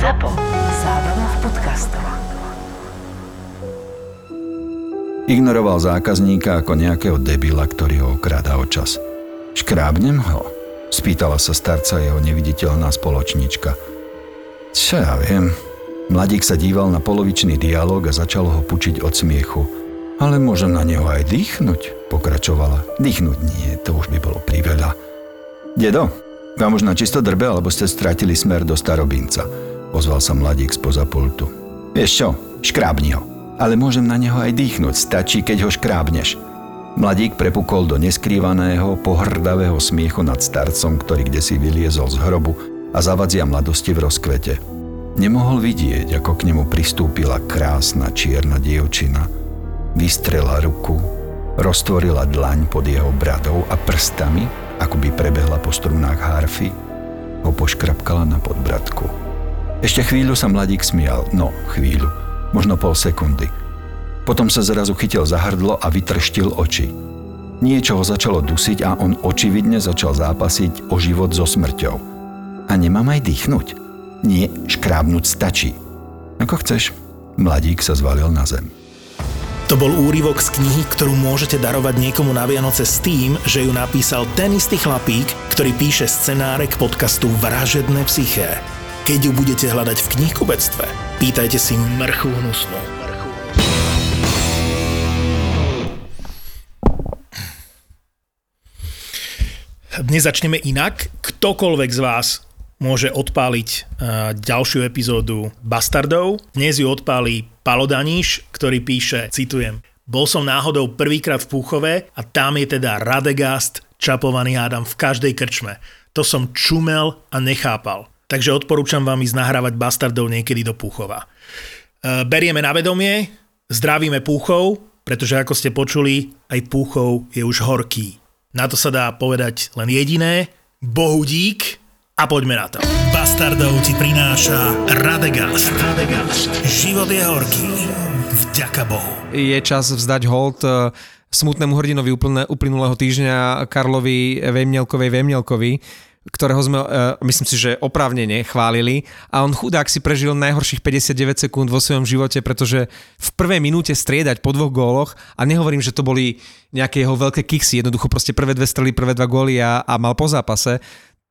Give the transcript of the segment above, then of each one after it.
ZAPO. Zábrná v podcastov. Ignoroval zákazníka ako nejakého debila, ktorý ho okráda o čas. Škrábnem ho? Spýtala sa starca jeho neviditeľná spoločnička. Čo ja viem. Mladík sa díval na polovičný dialog a začal ho pučiť od smiechu. Ale môžem na neho aj dýchnuť, pokračovala. Dýchnuť nie, to už by bolo priveľa. Dedo, vám už na čisto drbe, alebo ste stratili smer do starobinca ozval sa mladík spoza pultu. Vieš čo, škrábni ho. Ale môžem na neho aj dýchnuť, stačí, keď ho škrábneš. Mladík prepukol do neskrývaného, pohrdavého smiechu nad starcom, ktorý kde si vyliezol z hrobu a zavadzia mladosti v rozkvete. Nemohol vidieť, ako k nemu pristúpila krásna čierna dievčina. Vystrela ruku, roztvorila dlaň pod jeho bradou a prstami, ako by prebehla po strunách harfy, ho poškrapkala na podbradku. Ešte chvíľu sa mladík smial, no chvíľu, možno pol sekundy. Potom sa zrazu chytil za hrdlo a vytrštil oči. Niečo ho začalo dusiť a on očividne začal zápasiť o život so smrťou. A nemám aj dýchnuť? Nie, škrábnuť stačí. Ako chceš. Mladík sa zvalil na zem. To bol úryvok z knihy, ktorú môžete darovať niekomu na Vianoce s tým, že ju napísal ten istý chlapík, ktorý píše scenáre k podcastu Vražedné psyché. Keď ju budete hľadať v knihkubectve, pýtajte si mrchu hnusnú. Dnes začneme inak. Ktokoľvek z vás môže odpáliť uh, ďalšiu epizódu Bastardov. Dnes ju odpálí Palo Daníš, ktorý píše, citujem, bol som náhodou prvýkrát v Púchove a tam je teda Radegast čapovaný hádam v každej krčme. To som čumel a nechápal. Takže odporúčam vám ísť nahrávať bastardov niekedy do Púchova. E, berieme na vedomie, zdravíme Púchov, pretože ako ste počuli, aj Púchov je už horký. Na to sa dá povedať len jediné, Bohu dík a poďme na to. Bastardov ti prináša Radegast. Radegast. Život je horký. Vďaka Bohu. Je čas vzdať hold e, smutnému hrdinovi uplynulého týždňa Karlovi Vemnielkovej Vemnielkovi, ktorého sme, uh, myslím si, že oprávnene chválili a on chudák si prežil najhorších 59 sekúnd vo svojom živote, pretože v prvej minúte striedať po dvoch góloch a nehovorím, že to boli nejaké jeho veľké kiksy, jednoducho proste prvé dve strely, prvé dva góly a, a mal po zápase.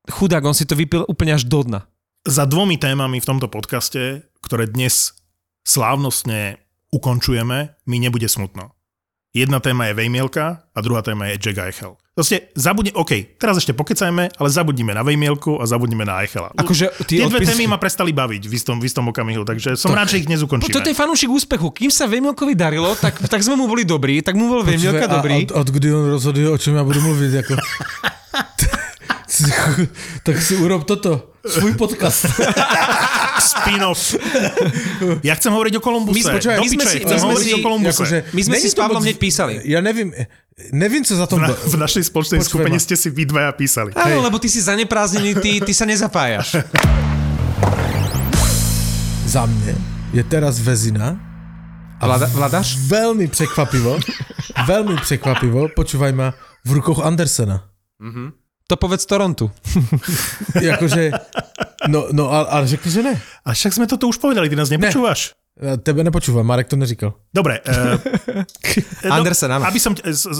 Chudák, on si to vypil úplne až do dna. Za dvomi témami v tomto podcaste, ktoré dnes slávnostne ukončujeme, mi nebude smutno. Jedna téma je Vejmielka a druhá téma je Jack Eichel. Proste zabudne, OK, teraz ešte pokecajme, ale zabudnime na Vejmielku a zabudnime na Eichela. Akože tie odpis... dve témy ma prestali baviť v istom, v istom okamihu, takže som to, rád, že ich dnes ukončíme. Toto je fanúšik úspechu. Kým sa Vejmielkovi darilo, tak, tak sme mu boli dobrí, tak mu bol Vejmielka dobrý. A od, od kdy on rozhoduje, o čom ja budem mluviť? Ako... tak si urob toto, svoj podcast. Spin-off. Ja chcem hovoriť o Kolumbuse. My, počúvaj, my sme si, chcem my hovoriť si, o Kolumbuse. Akože, my sme si s Pavlom hneď písali. Ja neviem, neviem, co za tom... V, na, v našej spoločnej skupine ste si vy dvaja písali. Áno, lebo ty si zanepráznený, ty, ty sa nezapájaš. Za mne je teraz väzina a Vlada, Vladaš? Veľmi prekvapivo, veľmi prekvapivo, počúvaj ma, v rukoch Andersena. Mm-hmm. To povedz Torontu. akože, no, no ale, ale řekni, že ne. A však sme toto už povedali, ty nás nepočúvaš. Ne. Tebe nepočúvam, Marek to neříkal. Dobre. Uh, Andersen, áno. Aby som,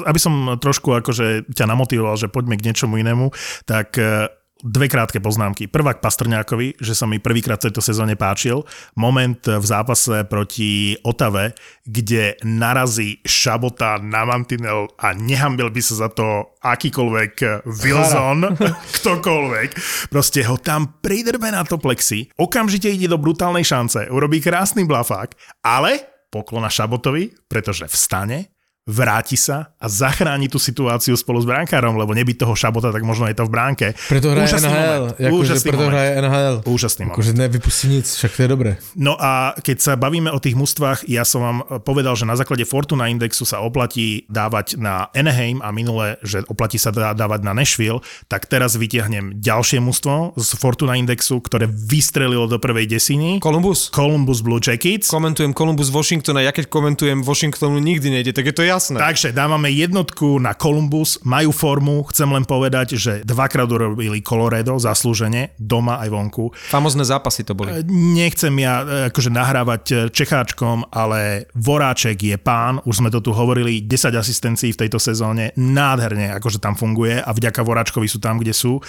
aby som trošku akože ťa namotivoval, že poďme k niečomu inému, tak uh, Dve krátke poznámky. Prvá k Pastrňákovi, že sa mi prvýkrát v tejto sezóne páčil. Moment v zápase proti Otave, kde narazí Šabota na mantinel a nehambil by sa za to akýkoľvek Wilson, ktokoľvek. Proste ho tam pridrbe na to plexi, okamžite ide do brutálnej šance, urobí krásny blafák, ale poklona Šabotovi, pretože vstane, vráti sa a zachráni tú situáciu spolu s bránkárom, lebo nebyť toho šabota, tak možno je to v bránke. Preto hraje Úžasný NHL. Moment. Úžasný preto moment. hraje NHL. Úžasný moment. Akože nevypustí nic, však to je dobré. No a keď sa bavíme o tých mústvách, ja som vám povedal, že na základe Fortuna Indexu sa oplatí dávať na Anaheim a minule, že oplatí sa dávať na Nashville, tak teraz vytiahnem ďalšie mústvo z Fortuna Indexu, ktoré vystrelilo do prvej desiny. Columbus. Columbus Blue Jackets. Komentujem Columbus Washingtona, ja keď komentujem Washingtonu nikdy nejde, tak je to ja jasné. Takže dávame jednotku na Columbus, majú formu, chcem len povedať, že dvakrát urobili Colorado zaslúžene, doma aj vonku. Famozné zápasy to boli. Nechcem ja e, akože nahrávať e, Čecháčkom, ale Voráček je pán, už sme to tu hovorili, 10 asistencií v tejto sezóne, nádherne akože tam funguje a vďaka Voráčkovi sú tam, kde sú.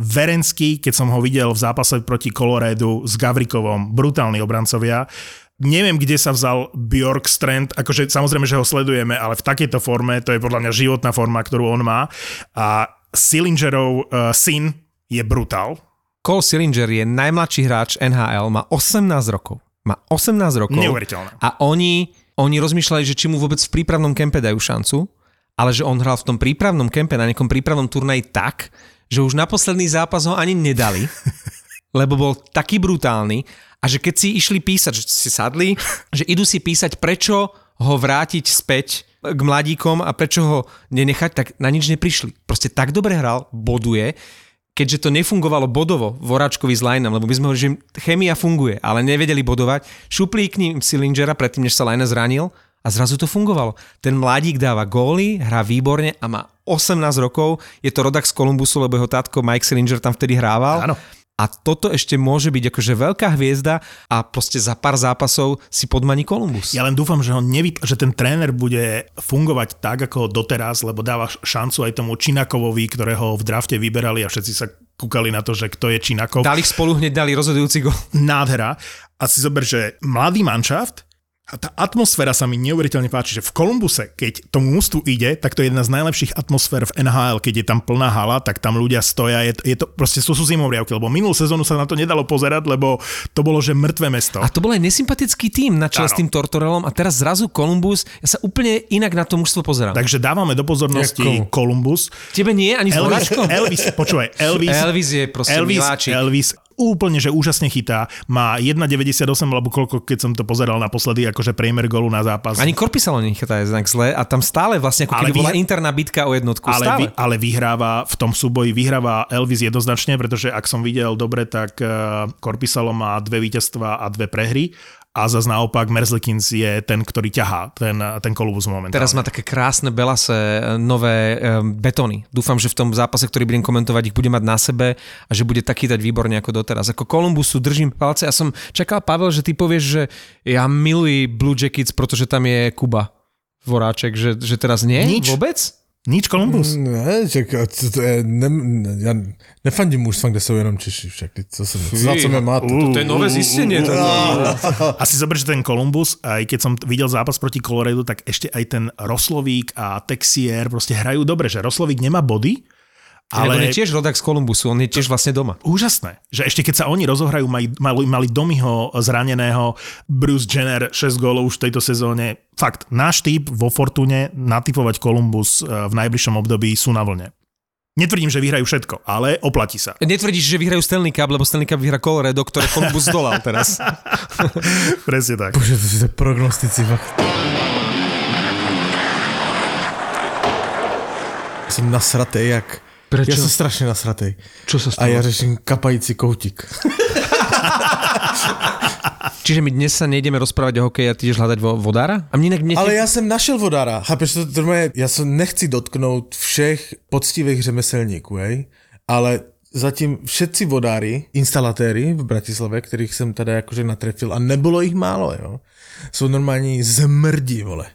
Verenský, keď som ho videl v zápase proti Coloradu s Gavrikovom, brutálni obrancovia, Neviem, kde sa vzal Bjork Strand, akože samozrejme, že ho sledujeme, ale v takejto forme, to je podľa mňa životná forma, ktorú on má. A Sillingerov uh, syn je brutál. Cole Sillinger je najmladší hráč NHL, má 18 rokov. Má 18 rokov. Neuveriteľné. A oni, oni rozmýšľali, že či mu vôbec v prípravnom kempe dajú šancu, ale že on hral v tom prípravnom kempe, na nejakom prípravnom turnaji tak, že už na posledný zápas ho ani nedali, lebo bol taký brutálny a že keď si išli písať, že si sadli, že idú si písať, prečo ho vrátiť späť k mladíkom a prečo ho nenechať, tak na nič neprišli. Proste tak dobre hral, boduje, keďže to nefungovalo bodovo Voráčkovi s Lajnom, lebo my sme hovorili, že chémia funguje, ale nevedeli bodovať, šuplí k ním Sillingera predtým, než sa Lajna zranil a zrazu to fungovalo. Ten mladík dáva góly, hrá výborne a má 18 rokov, je to rodak z Kolumbusu, lebo jeho tátko Mike Sillinger tam vtedy hrával. Áno. A toto ešte môže byť akože veľká hviezda a proste za pár zápasov si podmaní Kolumbus. Ja len dúfam, že, ho nevyt- že ten tréner bude fungovať tak, ako doteraz, lebo dáva šancu aj tomu Činakovovi, ktorého v drafte vyberali a všetci sa kúkali na to, že kto je Činakov. Dali ich spolu hneď dali rozhodujúci gol. Nádhera. A si zober, že mladý manšaft a tá atmosféra sa mi neuveriteľne páči, že v Kolumbuse, keď tomu mústvu ide, tak to je jedna z najlepších atmosfér v NHL, keď je tam plná hala, tak tam ľudia stoja, je to, je to proste sú, sú zimovriavky, lebo minulú sezónu sa na to nedalo pozerať, lebo to bolo, že mŕtve mesto. A to bol aj nesympatický tým na čele s tým Tortorellom a teraz zrazu Kolumbus, ja sa úplne inak na to mužstvo pozerám. Tak, Takže dávame do pozornosti Jakomu? Columbus. Tebe nie, ani s Elvis? Elvis, počúvaj, Elvis, Elvis je proste Elvis, miláčik. Elvis úplne, že úžasne chytá. Má 1,98 alebo koľko, keď som to pozeral naposledy, akože priemer golu na zápas. Ani Korpisalo nechytá je znak zle a tam stále vlastne ako Ale keby bola interná bitka o jednotku. ale, stále. vy, ale vyhráva v tom súboji, vyhráva Elvis jednoznačne, pretože ak som videl dobre, tak uh, Korpisalo má dve víťazstva a dve prehry a zase naopak Merzlikins je ten, ktorý ťahá ten, ten Columbus momentálne. Teraz má také krásne belase e, nové um, betóny. Dúfam, že v tom zápase, ktorý budem komentovať, ich bude mať na sebe a že bude taký dať výborne ako doteraz. Ako Kolumbusu držím palce. Ja som čakal, Pavel, že ty povieš, že ja miluji Blue Jackets, pretože tam je Kuba Voráček, že, že teraz nie? Nič. Vôbec? Nič Columbus. Ne, čak, to, to je, ne, ja nefandím mužstvám, kde jsou jenom Češi, však co jsem, za co mě máte. To je nové zistenie. A si zober, že ten Columbus, aj keď som videl zápas proti Coloradu, tak ešte aj ten Roslovík a Texier proste hrajú dobre, že Roslovík nemá body, Ale... on je tiež rodak z Kolumbusu, on je tiež vlastne doma. úžasné, že ešte keď sa oni rozohrajú, mali, mali, mali Domiho zraneného, Bruce Jenner 6 gólov už v tejto sezóne. Fakt, náš typ vo Fortune natypovať Columbus eh, v najbližšom období sú na vlne. Netvrdím, že vyhrajú všetko, ale oplatí sa. Netvrdíš, že vyhrajú Stanley Cup, lebo Stanley Cup vyhra Colorado, ktoré Columbus zdolal teraz. Presne tak. Bože, to jsou prognostici, fakt. Jsem nasratej, jak... Prečo? Já jsem strašně nasratej. Čo sa A stalo? já řeším kapající koutík. Čiže my dnes sa nejdeme rozprávať o hokeji a ty ideš hľadať vo, vodára? A mne mne... Ale já jsem našel vodára. Chápeš to? to je, já se nechci dotknout všech poctivých řemeslníků, hej? Ale zatím všetci vodári, instalatéry v Bratislave, kterých jsem tady jakože natrefil, a nebylo jich málo, jo, jsou normální zmrdí, vole.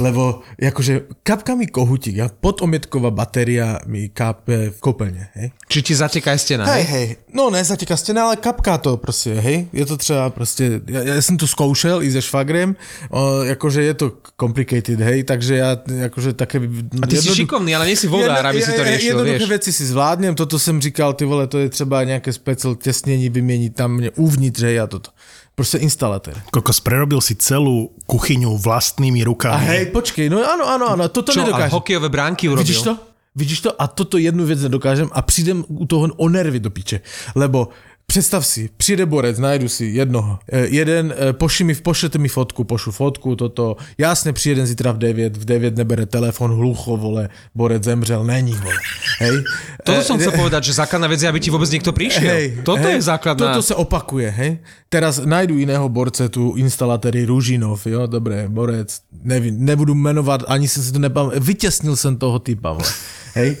Lebo jakože kapka mi kohutík, ja podomietková batéria mi kápe v koupelně, hej? Či ti zateká aj stena, Hej, hej? no ne stěna, ale kapká to prostě, hej, je to třeba prostě, já, já jsem to zkoušel i se švagrem, o, jakože je to complicated, hej, takže já jakože také... A ty si šikovný, ale nie si vodár, aby si to riešil, Jednoduché vieš. věci si zvládnem, toto jsem říkal, ty vole, to je třeba nějaké special těsnění vyměnit tam mě uvnitř, hej, a toto. Prostě instalatér. Kokos, prerobil si celú kuchyňu vlastnými A rukami. hej, počkej, no ano, ano, ano, toto Čo, nedokážem. hokejové bránky urobil? Vidíš to? Vidíš to? A toto jednu věc nedokážem a přijdem u toho o nervy do piče. Lebo Představ si, přijde borec, najdu si jednoho. E, jeden, e, mi, pošlete mi fotku, pošlu fotku, toto. Jasne, přijede zítra v 9, v 9 nebere telefon, hlucho, vole, borec zemřel, není, vole. Hej. Toto E, som chcel povedať, že základná vec je, aby ti vôbec niekto prišiel. Toto je základná... Toto sa opakuje, hej. Teraz najdu iného borce, tu instalatéry Ružinov, jo, dobré, borec, nevím, nebudu jmenovat, ani jsem si to nepam... Vytěsnil jsem toho typa, vole. Hej.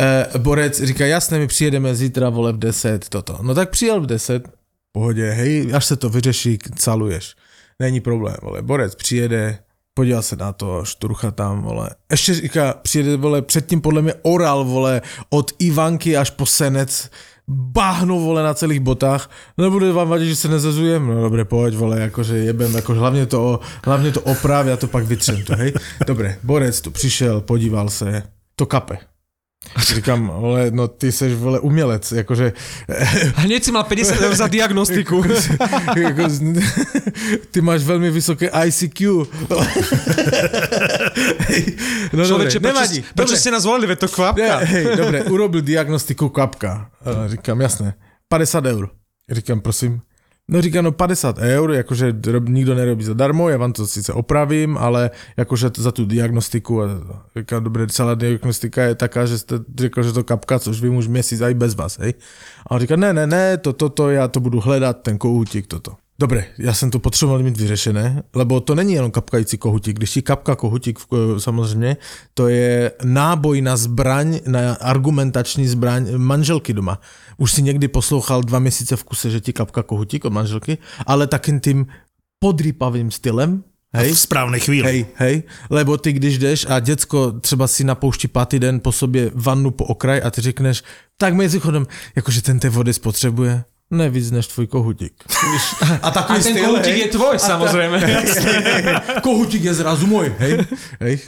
E, borec říká, jasné, my přijedeme zítra, vole, v 10, toto. No tak přijel v 10, pohodě, hej, až se to vyřeší, caluješ. Není problém, vole. Borec přijede, podíval se na to, šturcha tam, vole. Ještě říká, přijede, vole, předtím podle mě oral, vole, od Ivanky až po Senec, bahno, vole, na celých botách. Nebude vám vadit, že se nezazujem? No dobré, pojď, vole, jakože jebem, jako hlavně to, hlavně to oprav, já to pak vytřem to, hej. Dobré, borec tu přišel, podíval se, to kape. Říkám, vole, no ty seš, vole, umělec, jakože Hneď si mal 50 eur za diagnostiku. jako, ty máš velmi vysoké ICQ. No Človeče, dobre, nevadí. prečo ste nás volali, to Ne, kvapka. hej, dobre, urobil diagnostiku kapka. A Říkám, jasné, 50 eur. Říkám, prosím. No říká, no 50 eur, jakože rob, nikdo nerobí zadarmo, já vám to sice opravím, ale jakože za tu diagnostiku. A říká, dobré, celá diagnostika je taká, že jste řekl, že to kapka, což vím už měsíc aj bez vás, hej. A on říká, ne, ne, ne, to, to, já to budu hledat, ten kohútik, toto. Dobre, já jsem to potřeboval mít vyřešené, lebo to není jenom kapkající kohutík. Když ti kapka kohutík, v- samozřejmě, to je náboj na zbraň, na argumentační zbraň manželky doma. Už si někdy poslouchal dva měsíce v kuse, že ti kapka kohutík od manželky, ale takým tým podrýpavým stylem, hej? V správnej chvíli. Hej, hej, lebo ty když jdeš a děcko třeba si napouští pátý den po sobě vannu po okraj a ty řekneš, tak mezi chodem, jakože ten té vody spotřebuje, ne víc než tvůj kohutík. A takový A ten styl, kohutík hej. je tvoj, samozrejme. Kohutík je zrazu můj, hej. hej.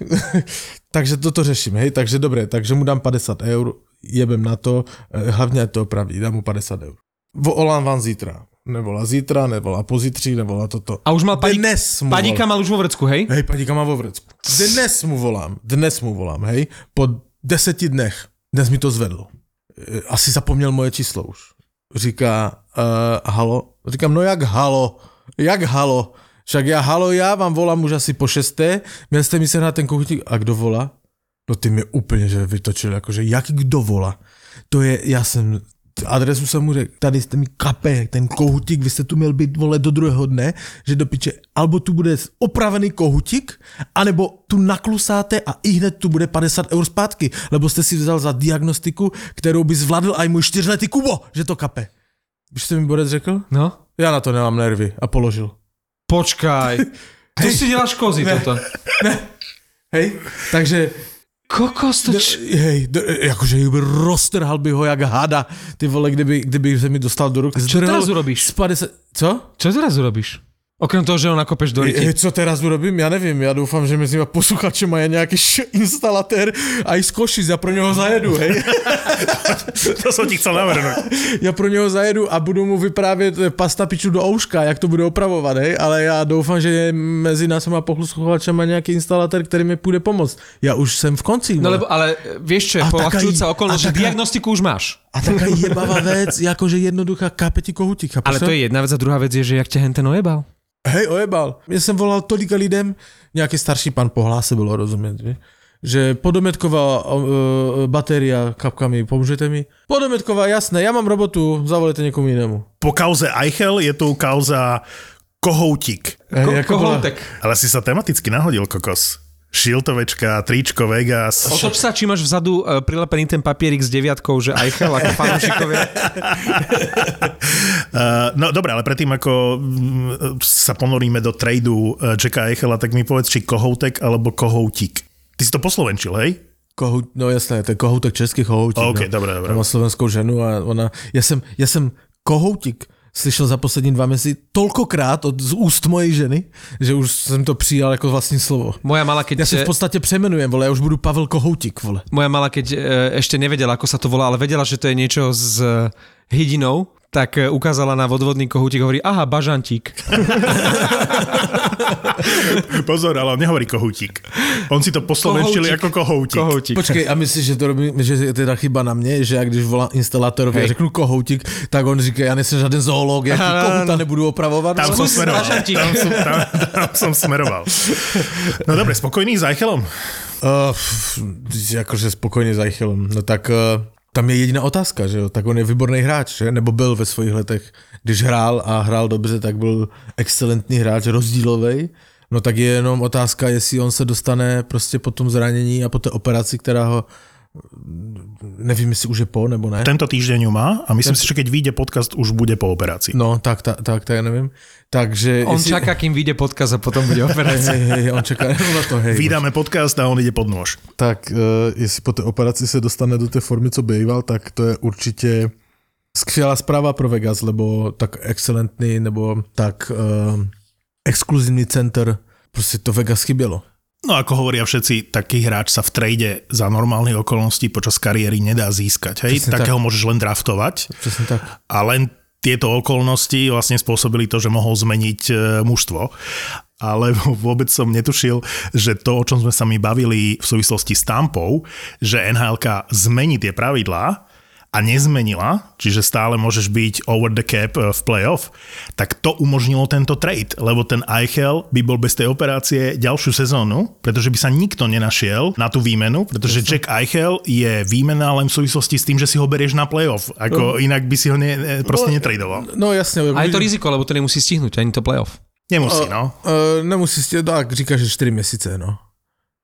takže toto řeším, hej, takže dobré, takže mu dám 50 eur, jebem na to, eh, hlavně ať to opraví, dám mu 50 eur. Volám vám zítra. Nevolá zítra, nevolá pozítří, nevolá toto. A už mal padík, Dnes mu padíka mal už vo vrecku, hej? Hej, padíka má vo vrecku. Dnes mu volám, dnes mu volám, hej, po deseti dnech. Dnes mi to zvedl. E, Asi zapomněl moje číslo už. Říká, uh, halo? Říkám, no jak halo? Jak halo? Však já halo, já vám volám už asi po šesté, měl jste mi se na ten kohutík, a kdo volá? No ty mě úplně, že vytočil, jakože jak kdo volá? To je, já jsem, adresu jsem mu řekl, tady jste mi kape, ten kohutík, vy jste tu měl být, vole, do druhého dne, že do piče, albo tu bude opravený kohutík, anebo tu naklusáte a i hned tu bude 50 eur zpátky, lebo jste si vzal za diagnostiku, kterou by zvládl aj můj čtyřletý Kubo, že to kape. Víš, co mi Borec řekl? No. Já na to nemám nervy a položil. Počkaj. Tu si deláš kozy toto. Hej, takže Kokos, to č... hej, jakože by roztrhal by ho jak hada, ty vole, kdyby, kdyby se mi dostal do ruk. čo teraz urobíš? Z 50, co? Čo teraz urobíš? Okrem toho, že ho nakopeš do E, ryti. co teraz urobím? Já nevím, já doufám, že mezi posluchačema je nějaký š- instalatér a i z Košic, já pro něho zajedu, hej. To som ti chcel navrhnúť. já pro něho zajedu a budu mu vyprávět eh, pasta piču do ouška, jak to bude opravovat, hej, ale já doufám, že je mezi nás a posluchačema nějaký instalatér, který mi půjde pomoct. Já už jsem v konci. No lebo, ale vieš čo je polahčujúca okolnosť, a že taká- diagnostiku už máš. A taká jebavá vec, jakože jednoduchá kápe ti kohutík. chápeš Ale to je jedna vec a druhá vec je, že jak ťa hen ten ojebal. Hej, ojebal. Já jsem volal tolika lidem, nějaký starší pan po hlase bylo rozumět, že? že podometková uh, batéria kapkami, pomůžete mi? Podometková, jasné, já mám robotu, zavolejte někomu jinému. Po kauze Eichel je tu kauza Kohoutik. Hej, Ko- kohoutek. Ale si sa tematicky nahodil, kokos. Šiltovečka, tričko Vegas. Otoč sa, či máš vzadu uh, prilepený ten papierik s deviatkou, že Eichel ako fanúšikovia. Uh, no dobre, ale predtým ako mm, sa ponoríme do tradu uh, Jacka Eichela, tak mi povedz, či kohoutek alebo kohoutik. Ty si to poslovenčil, hej? Kohout, no jasné, to je kohoutek český kohoutík. OK, no. dobré, dobré. Má slovenskou ženu a ona, já jsem, já jsem kohoutík slyšel za poslední dva měsíce tolkokrát od z úst mojej ženy, že už jsem to přijal jako vlastní slovo. Moja mala, keď... Já se v podstatě přemenujem, vole, já už budu Pavel Kohoutík, vole. Moja mala, keď e, ešte nevedela, ako sa to volá, ale vedela, že to je niečo s e, hydinou, tak e, ukázala na vodvodný kohútik, hovorí, aha, bažantík. Pozor, ale on nehovorí kohútik. On si to poslovenčili Kohoutík. ako kohoutik. Kohútik. Počkej, a myslíš, že to robí, že je teda chyba na mně, že já když volám instalátorovi a řeknu kohoutik, tak on říká, já nejsem žádný zoolog, já ti Áno, kohouta áno. nebudu opravovat. Tam som smeroval. Tam som, tam, tam som smeroval. No dobre, spokojný s Eichelom? Uh, jakože spokojně s Eichelem. No tak uh, tam je jediná otázka, že jo? Tak on je výborný hráč, že? Nebo byl ve svých letech. Když hrál a hrál dobře, tak byl excelentní hráč, rozdílový. No tak je jenom otázka, jestli on se dostane prostě po tom zranění a po té operaci, která ho nevím, jestli už je po, nebo ne. Tento týždeň ju má a myslím si, že keď vyjde podcast, už bude po operácii. No, tak, tak, tak, tak, nevím. Takže... On jestli... čaká, kým vyjde podcast a potom bude operácia. hej, hej, on čeká na to, hej. Vydáme podcast a on ide pod nôž. Tak uh, jestli po té operaci se dostane do té formy, co býval, tak to je určitě skvělá zpráva pro Vegas, lebo tak excelentný, nebo tak uh, exkluzivní center, prostě to Vegas chybělo. No ako hovoria všetci, taký hráč sa v trade za normálnych okolností počas kariéry nedá získať. Hej? Presne Takého môžeš len draftovať Přesně tak. a len tieto okolnosti vlastne spôsobili to, že mohol zmeniť e, mužstvo. Ale vôbec som netušil, že to, o čom sme sa mi bavili v súvislosti s Tampou, že NHLK zmení tie pravidlá a nezmenila, čiže stále môžeš byť over the cap e, v playoff, tak to umožnilo tento trade, lebo ten Eichel by bol bez tej operácie ďalšiu sezónu, pretože by sa nikto nenašiel na tú výmenu, pretože Jack Eichel je výmena len v súvislosti s tým, že si ho berieš na playoff, ako inak by si ho ne, ne- proste netradoval. No jasně. A je to riziko, lebo to nemusí stihnúť ani to playoff. Nemusí, no. Uh, nemusí si, tak říkáš, že 4 měsíce, no.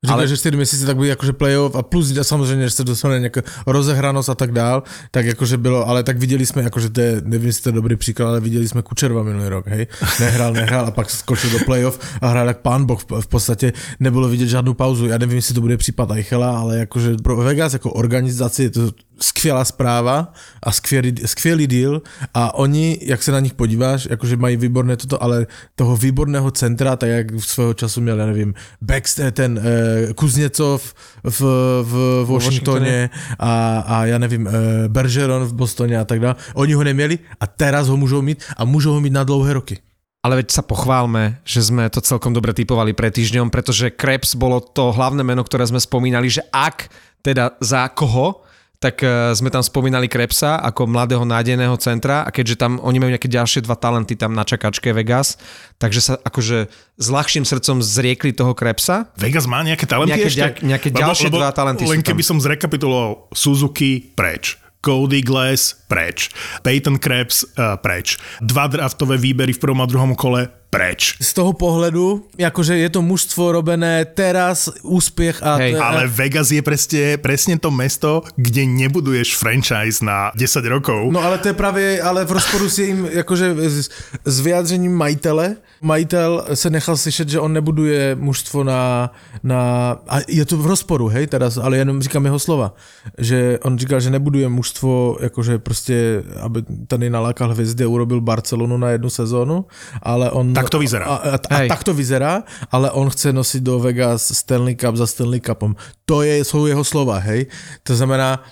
Říkáš, Ale- že 4 měsíce, tak by jakože playoff a plus samozřejmě, že se dostane nějaká rozehranost a tak dál, tak jakože bylo, ale tak viděli jsme, jakože to je, nevím, jestli to je dobrý příklad, ale viděli jsme Kučerva minulý rok, hej. Nehrál, nehrál a pak skočil do playoff a hrál jak pán boh, v, v podstatě nebylo vidět žádnou pauzu. Já nevím, jestli to bude případ Eichela, ale jakože pro Vegas jako organizaci je to skvělá zpráva a skvělý, skvělý deal a oni, jak se na nich podíváš, jakože mají výborné toto, ale toho výborného centra, tak jak v svého času měl, já nevím, Baxter, ten eh, Kuzněcov v, v Washingtoně a, a já nevím, eh, Bergeron v Bostoně a tak dále. Oni ho neměli a teraz ho můžou mít a můžou ho mít na dlouhé roky. Ale veď sa pochválme, že sme to celkom dobre typovali pred týždňom, pretože Krebs bolo to hlavné meno, ktoré sme spomínali, že ak teda za koho, tak eh, sme tam spomínali Krebsa ako mladého nádejného centra a keďže tam oni majú nejaké ďalšie dva talenty tam na čakačke Vegas, takže sa akože s ľahším srdcom zriekli toho Krebsa. Vegas má nejaké talenty Nejaké ešte? ďal- nejaké ďalšie dva talenty Len keby som zrekapituloval Suzuki preč. Cody Glass preč. Peyton Krebs uh, preč. Dva draftové výbery v prvom a druhom kole preč. Z toho pohledu, jakože je to mužstvo robené teraz, úspěch a... Hej, Ale Vegas je presne, presne to mesto, kde nebuduješ franchise na 10 rokov. No ale to je právě, ale v rozporu s jejím, jakože s, s vyjádřením majitele. Majitel se nechal slyšet, že on nebuduje mužstvo na, na, a je to v rozporu, hej, teraz, ale jenom říkám jeho slova, že on říkal, že nebuduje mužstvo, jakože prostě, aby tady nalákal hvězdy a urobil Barcelonu na jednu sezónu, ale on... Tak to vyzerá. A, a, a Hej. tak to vyzerá, ale on chce nosit do Vegas Stanley Cup za Stanley Cupom. To je, jsou jeho slova, hej. To znamená,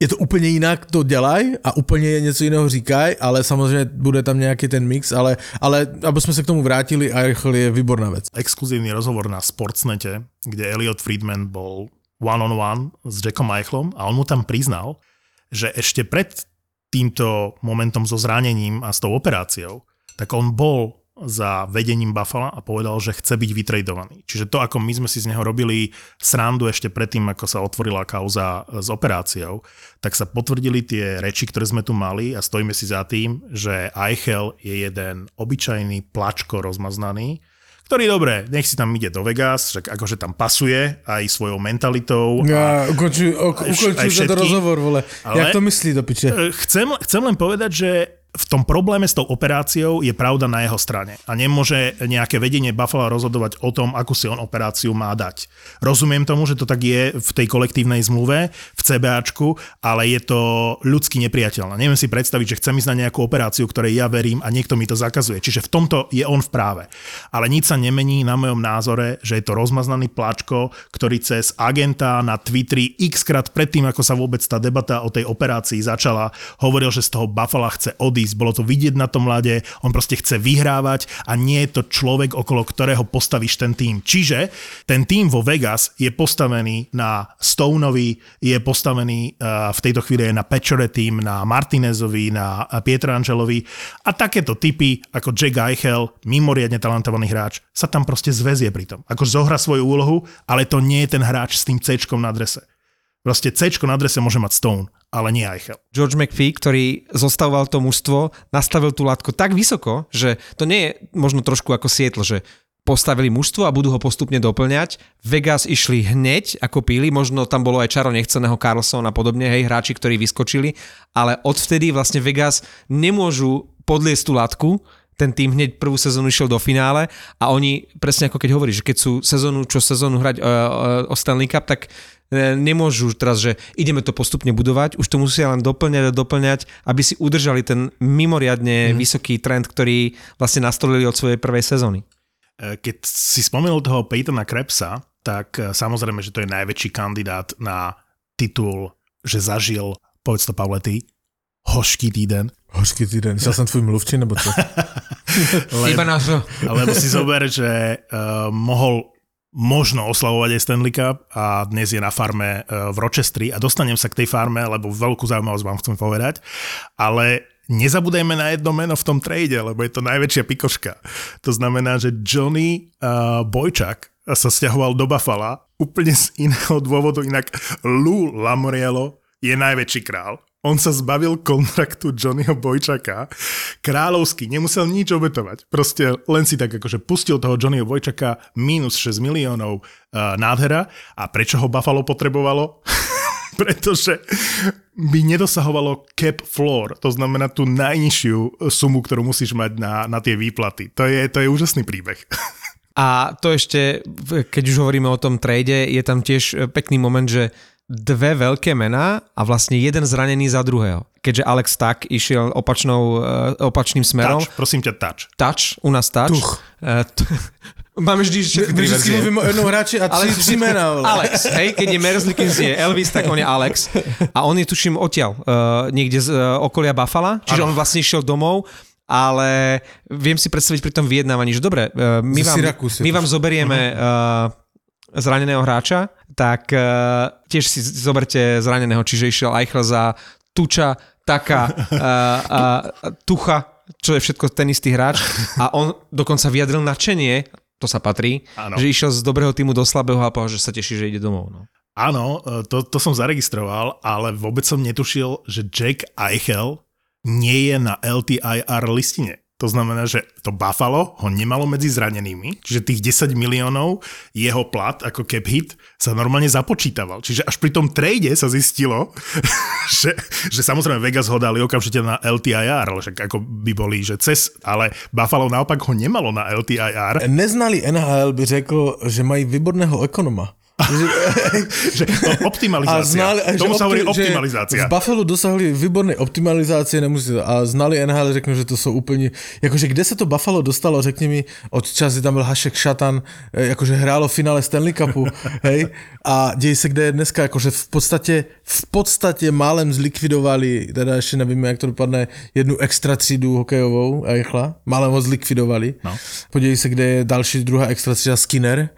je to úplně jinak, to dělaj a úplně něco jiného říkaj, ale samozřejmě bude tam nějaký ten mix, ale, ale aby jsme se k tomu vrátili, Eichel je výborná věc. Exkluzívny rozhovor na Sportsnete, kde Elliot Friedman bol one-on-one s Jackom Eichlom a on mu tam priznal, že ešte pred týmto momentom so zranením a s tou operáciou, tak on bol za vedením Buffalo a povedal, že chce byť vytradovaný. Čiže to, ako my sme si z neho robili srandu ešte predtým, ako sa otvorila kauza s operáciou, tak sa potvrdili tie reči, ktoré sme tu mali a stojíme si za tým, že Eichel je jeden obyčajný plačko rozmaznaný, ktorý dobre, nech si tam ide do Vegas, však akože tam pasuje aj svojou mentalitou. Ja, ukončuj, ok, aj ukončuj všetky, tento rozhovor, vole. ale- Jak to myslí do piče? E, Chcem, chcem len povedať, že v tom probléme s tou operáciou je pravda na jeho strane a nemôže nejaké vedenie Buffalo rozhodovať o tom, akú si on operáciu má dať. Rozumiem tomu, že to tak je v tej kolektívnej zmluve, v CBAčku, ale je to ľudsky nepriateľné. Neviem si predstaviť, že chcem ísť na nejakú operáciu, ktorej ja verím a niekto mi to zakazuje. Čiže v tomto je on v práve. Ale nič sa nemení na mojom názore, že je to rozmaznaný plačko, ktorý cez agenta na Twitteri x krát predtým, ako sa vôbec tá debata o tej operácii začala, hovoril, že z toho Buffalo chce odísť odísť, bolo to vidieť na tom mlade, on proste chce vyhrávať a nie je to človek, okolo ktorého postavíš ten tým. Čiže ten tým vo Vegas je postavený na Stoneovi, je postavený uh, v tejto chvíli aj na tým, na Martinezovi, na Pietrangelovi a takéto typy ako Jack Eichel, mimoriadne talentovaný hráč, sa tam proste zväzie pri tom. Ako zohra svoju úlohu, ale to nie je ten hráč s tým C na adrese. Proste C na adrese môže mať Stone, ale nie Eichel. George McPhee, ktorý zostavoval to mužstvo, nastavil tú látku tak vysoko, že to nie je možno trošku ako Sietl, že postavili mužstvo a budú ho postupne doplňať. Vegas išli hneď, ako píli, možno tam bolo aj čaro nechceného Carlsona a podobne, hej, hráči, ktorí vyskočili, ale odvtedy vlastne Vegas nemôžu podliesť tú látku, ten tým hneď prvú sezónu išiel do finále a oni, presne ako keď hovoríš, keď sú sezónu, čo sezónu hrať o, o, o Stanley Cup, tak e, nemôžu teraz, že ideme to postupne budovať, už to musia len doplňať a doplňať, aby si udržali ten mimoriadne mm. vysoký trend, ktorý vlastne nastolili od svojej prvej sezóny. E, keď si spomenul toho Peytona Krebsa, tak e, samozrejme, že to je najväčší kandidát na titul, že zažil, povedz to Pavle, ty, hošký týden. Hořký týden. Myslel jsem tvůj mluvčí, nebo co? Lebo, Iba na to. Lebo si zober, že uh, mohol možno oslavovať aj Stanley Cup a dnes je na farme uh, v Rochestri a dostanem sa k tej farme, lebo veľkú zaujímavosť vám chcem povedať, ale nezabudajme na jedno meno v tom trade, lebo je to najväčšia pikoška. To znamená, že Johnny uh, Bojčak sa stiahoval do Buffalo úplne z iného dôvodu, inak Lou Lamoriello je najväčší král on sa zbavil kontraktu Johnnyho Bojčaka. Kráľovský, nemusel nič obetovať. Proste len si tak akože pustil toho Johnnyho Bojčaka minus 6 miliónov uh, nádhera. A prečo ho Buffalo potrebovalo? pretože by nedosahovalo cap floor, to znamená tú najnižšiu sumu, ktorú musíš mať na, na tie výplaty. To je, to je úžasný príbeh. A to ešte, keď už hovoríme o tom trade, je tam tiež pekný moment, že dve veľké mená a vlastne jeden zranený za druhého. Keďže Alex Tak išiel opačnou, uh, opačným smerom. Touch, prosím ťa, touch. Touch, u nás touch. Tuch. Uh, t- Máme vždy všetky tri verzie. mluvím o jednom hráči a tri, tri mená. Alex, hej, keď je Merzlikins je Elvis, tak on je Alex. A on je, tuším, odtiaľ, uh, niekde z uh, okolia Buffalo, čiže ano. on vlastne išiel domov ale viem si predstaviť pri tom vyjednávaní, že dobre, uh, my, vám, my vám zoberieme uh, zraneného hráča, tak uh, tiež si zoberte zraneného, čiže išiel Eichel za Tuča, Taka, uh, uh, Tucha, čo je všetko ten istý hráč a on dokonca vyjadril nadšenie, to sa patrí, ano. že išiel z dobrého týmu do slabého a povedal, že sa teší, že ide domov. No. Áno, e, to, to som zaregistroval, ale vôbec som netušil, že Jack Eichel nie je na LTIR listine. To znamená, že to Buffalo ho nemalo medzi zranenými, čiže tých 10 miliónov jeho plat ako cap hit sa normálne započítaval. Čiže až pri tom trade sa zistilo, že, že samozrejme Vegas ho dali okamžite na LTIR, ale však ako by boli, že cez, ale Buffalo naopak ho nemalo na LTIR. Neznali NHL by řekl, že mají výborného ekonoma že optimalizácia. A znali, Tomu sa hovorí optimalizácia. V Buffalo dosahli výborné optimalizácie nemusí, a znali NHL, řeknu, že to jsou úplně, jakože kde se to Buffalo dostalo, řekni mi, od časy tam byl Hašek Šatan, e, jakože hrálo v finále Stanley Cupu, hej, a děj se, kde je dneska, jakože v podstatě, v podstatě málem zlikvidovali, teda ještě nevíme, jak to dopadne, jednu extra třídu hokejovou a rychla, málem ho zlikvidovali. No. Podívej se, kde je další druhá extra třída Skinner e,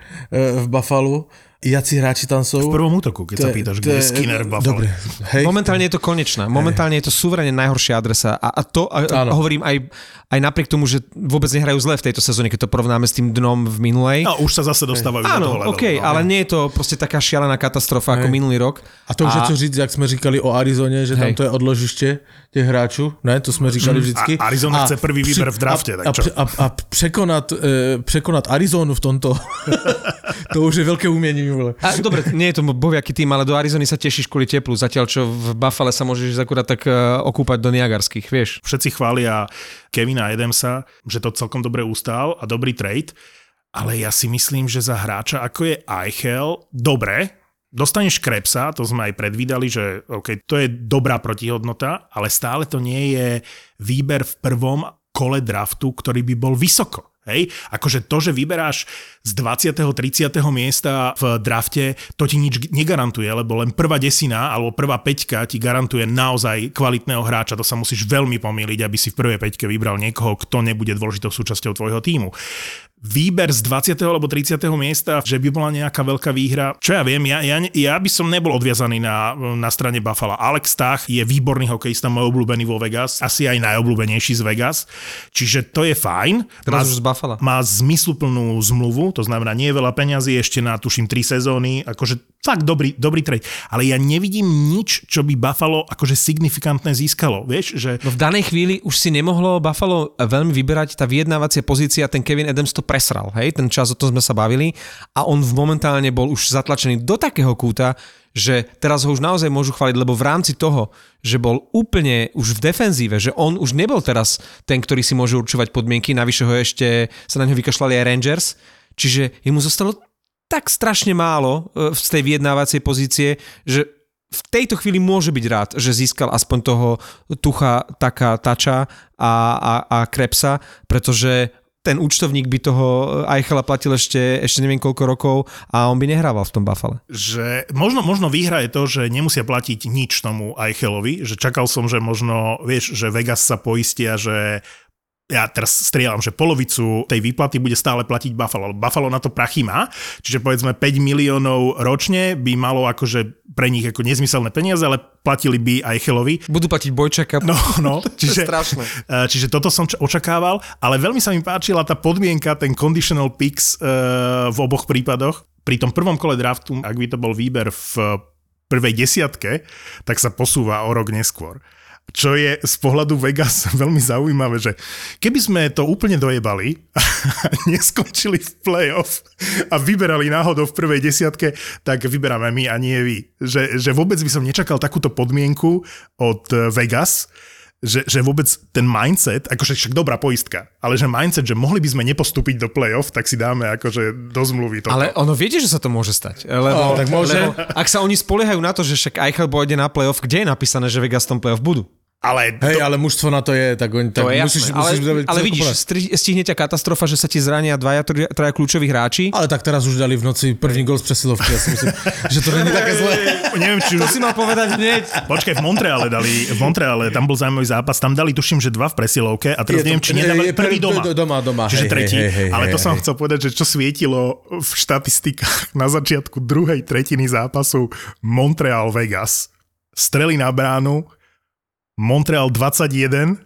v Buffalo jací hráči tam sú. V prvom útoku, keď to sa pýtaš, kde je Skinner Buffalo. Dobre, hej. Momentálne je to konečná. Momentálne hej. je to súverene najhoršia adresa. A, a to a, a hovorím aj, aj napriek tomu, že vôbec nehrajú zle v tejto sezóne, keď to porovnáme s tým dnom v minulej. No, už sa zase dostávajú. Áno, do toho okay, no. ale nie je to proste taká šialená katastrofa hej. ako minulý rok. A to už a... je čo říct, jak sme říkali o Arizone, že hej. tam to je odložište těch hráčů, ne? To jsme říkali vždycky. A Arizona a chce prvý výber v drafte, tak čo? A, a, a překonat, e, překonat Arizonu v tomto, to už je veľké umienie. A, dobre, nie je to boviaký tým, ale do Arizony sa tešíš kvôli teplu, zatiaľ čo v Buffale sa môžeš akurát tak uh, okúpať do Niagarských, vieš. Všetci chvália Kevina Edemsa, že to celkom dobre ustál a dobrý trade, ale ja si myslím, že za hráča ako je Eichel, dobre, Dostaneš Krebsa, to sme aj predvídali, že okay, to je dobrá protihodnota, ale stále to nie je výber v prvom kole draftu, ktorý by bol vysoko. Hej, akože to, že vyberáš z 20. 30. miesta v drafte, to ti nič negarantuje, lebo len prvá desina alebo prvá peťka ti garantuje naozaj kvalitného hráča. To sa musíš veľmi pomýliť, aby si v prvej peťke vybral niekoho, kto nebude dôležitou súčasťou tvojho týmu výber z 20. alebo 30. miesta, že by bola nejaká veľká výhra. Čo ja viem, ja, ja, ja by som nebol odviazaný na, na strane Buffalo. Alex Stach je výborný hokejista, môj obľúbený vo Vegas, asi aj najobľúbenejší z Vegas, čiže to je fajn. Teraz má, už z Buffalo. Má zmysluplnú zmluvu, to znamená nie je veľa peňazí, ešte na tuším 3 sezóny, akože fakt dobrý, dobrý trade. Ale ja nevidím nič, čo by Buffalo akože signifikantné získalo. Vieš, že... No v danej chvíli už si nemohlo Buffalo veľmi vyberať tá vyjednávacia pozícia, ten Kevin Adams to presral, hej, ten čas, o tom sme sa bavili. A on momentálne bol už zatlačený do takého kúta, že teraz ho už naozaj môžu chváliť, lebo v rámci toho, že bol úplne už v defenzíve, že on už nebol teraz ten, ktorý si môže určovať podmienky, navyše ho ešte sa na ňo vykašľali aj Rangers, čiže jemu zostalo tak strašne málo e, z tej vyjednávacej pozície, že v tejto chvíli môže byť rád, že získal aspoň toho tucha, taká tača a, a, a krepsa, pretože ten účtovník by toho Eichela platil ešte, ešte neviem koľko rokov a on by nehrával v tom Buffale. Že možno, možno výhra je to, že nemusia platiť nič tomu Eichelovi, že čakal som, že možno, vieš, že Vegas sa poistia, že ja teraz strieľam, že polovicu tej výplaty bude stále platiť Buffalo. Buffalo na to prachy má, čiže povedzme 5 miliónov ročne by malo akože pre nich ako nezmyselné peniaze, ale platili by aj Chelovi. Budú platiť Bojčaka. No, no, čiže, čiže, strašné. čiže toto som očakával, ale veľmi sa mi páčila tá podmienka, ten conditional picks uh, v oboch prípadoch. Pri tom prvom kole draftu, ak by to bol výber v prvej desiatke, tak sa posúva o rok neskôr čo je z pohľadu Vegas veľmi zaujímavé, že keby sme to úplne dojebali a neskončili v playoff a vyberali náhodou v prvej desiatke, tak vyberáme my a nie vy. Že, že vôbec by som nečakal takúto podmienku od Vegas, že, že vôbec ten mindset, akože však dobrá poistka, ale že mindset, že mohli by sme nepostúpiť do play-off, tak si dáme akože do zmluvy toto. Ale ono viete, že sa to môže stať. Lebo, oh, tak môže. lebo ak sa oni spoliehajú na to, že však Eichel pôjde na play-off, kde je napísané, že Vegas v tom play-off budú? Ale Hej, to... ale mužstvo na to je, tak, oni, to tak je musíš, jasné. musíš ale, ale vidíš, stri, stihne ťa katastrofa, že sa ti zrania dvaja, traja kľúčoví hráči. Ale tak teraz už dali v noci prvý gol z presilovky. Ja si myslím, že to není také zlé. Neviem, či už... To si mal povedať hneď. Počkaj, v Montreale dali, v Montreale, tam bol zaujímavý zápas, tam dali tuším, že dva v presilovke a teraz je neviem, či nedávali prvý doma. Doma, doma. Čiže hej, tretí. Hej, hej, ale to hej, som hej. chcel povedať, že čo svietilo v štatistikách na začiatku druhej tretiny zápasu Montreal-Vegas. Strely na bránu, Montreal 21,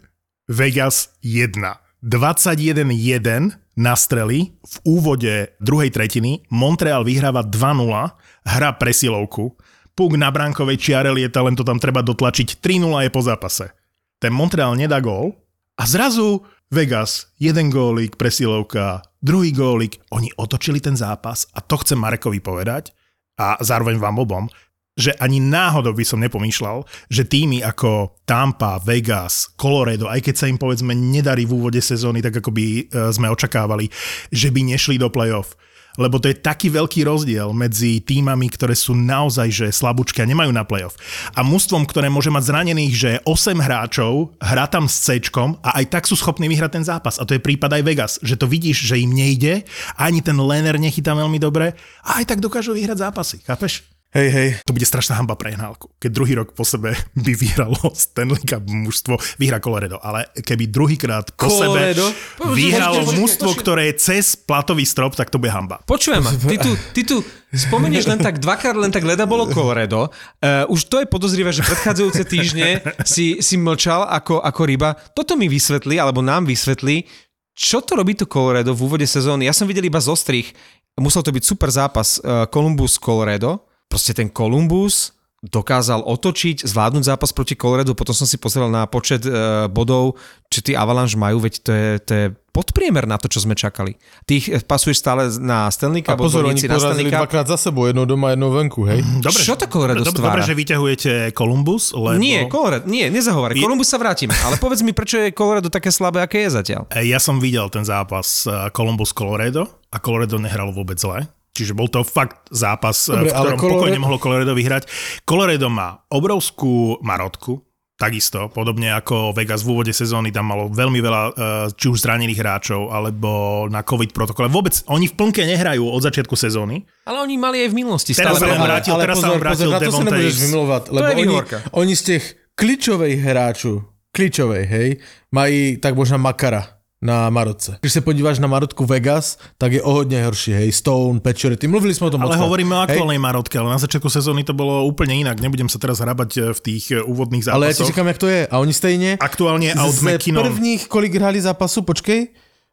Vegas 1. 21-1 na strely v úvode druhej tretiny. Montreal vyhráva 2-0, hra presilovku. Puk na bránkovej čiare lieta, len to tam treba dotlačiť. 3-0 je po zápase. Ten Montreal nedá gól a zrazu Vegas, jeden gólik, presilovka, druhý gólik. Oni otočili ten zápas a to chcem Marekovi povedať a zároveň vám obom, že ani náhodou by som nepomýšľal, že týmy ako Tampa, Vegas, Colorado, aj keď sa im povedzme nedarí v úvode sezóny, tak ako by e, sme očakávali, že by nešli do play-off. Lebo to je taký veľký rozdiel medzi týmami, ktoré sú naozaj že slabúčky a nemajú na playoff. A mústvom, ktoré môže mať zranených, že 8 hráčov hrá tam s C a aj tak sú schopní vyhrať ten zápas. A to je prípad aj Vegas, že to vidíš, že im nejde, ani ten Lener nechytá veľmi dobre a aj tak dokážu vyhrať zápasy. Chápeš? Hej, hej. To bude strašná hamba pre Hnálku. Keď druhý rok po sebe by vyhralo Stanley Cup mužstvo, vyhrá Colorado, ale keby druhýkrát po Colorado? sebe vyhralo mužstvo, ktoré je cez platový strop, tak to bude hamba. Počujem ma, ty tu, ty tu spomenieš len tak dvakrát, len tak leda bolo Colorado. Uh, už to je podozrivé, že predchádzajúce týždne si, si mlčal ako, ako ryba. Toto mi vysvetlí, alebo nám vysvetlí, čo to robí to Colorado v úvode sezóny. Ja som videl iba zostrich. Musel to byť super zápas uh, Columbus-Colorado proste ten Columbus dokázal otočiť, zvládnuť zápas proti Colorado, potom som si pozrel na počet e, bodov, čo tí Avalanche majú, veď to je, to je podpriemer na to, čo sme čakali. Ty ich pasuješ stále na Stanley Cup, A pozor, oni na Stanley porazili Cup. dvakrát za sebou, jednou doma, jednou venku, hej? Dobre, Čo to Colorado dobre, stvára? dobre, že vyťahujete Columbus, lebo... Nie, Colorado, nie, nezahovárej. Je- Columbus sa vrátime, ale povedz mi, prečo je Colorado také slabé, aké je zatiaľ. E, Ja som videl ten zápas e, Columbus-Colorado a Colorado nehralo vôbec zle. Čiže bol to fakt zápas, Dobre, v ale ktorom Colorado- pokojne mohlo Colorado vyhrať. Colorado má obrovskú marotku, takisto, podobne ako Vegas v úvode sezóny, tam malo veľmi veľa uh, či už zranených hráčov, alebo na COVID protokole. Vôbec, oni v plnke nehrajú od začiatku sezóny. Ale oni mali aj v minulosti. Teraz Stále sa vám prehrali. vrátil, teraz sa vám vrátil na to sa vymlovať, lebo je oni, oni z těch kličových hráčů, kličovej, hej, mají tak možná Makara na Marotce. Když se podíváš na Marotku Vegas, tak je o hodně horší, hej, Stone, Pečority, mluvili jsme o tom Ale hovoríme o Hej, aktuálnej Marotke, ale na začiatku sezóny to bolo úplne inak. Nebudem sa teraz hrabať eh, v tých eh, úvodných zápasoch. Ale já ti říkám, jak to je. A oni stejně Aktuálne out z McKinnon. prvních, kolik hráli zápasu, počkej,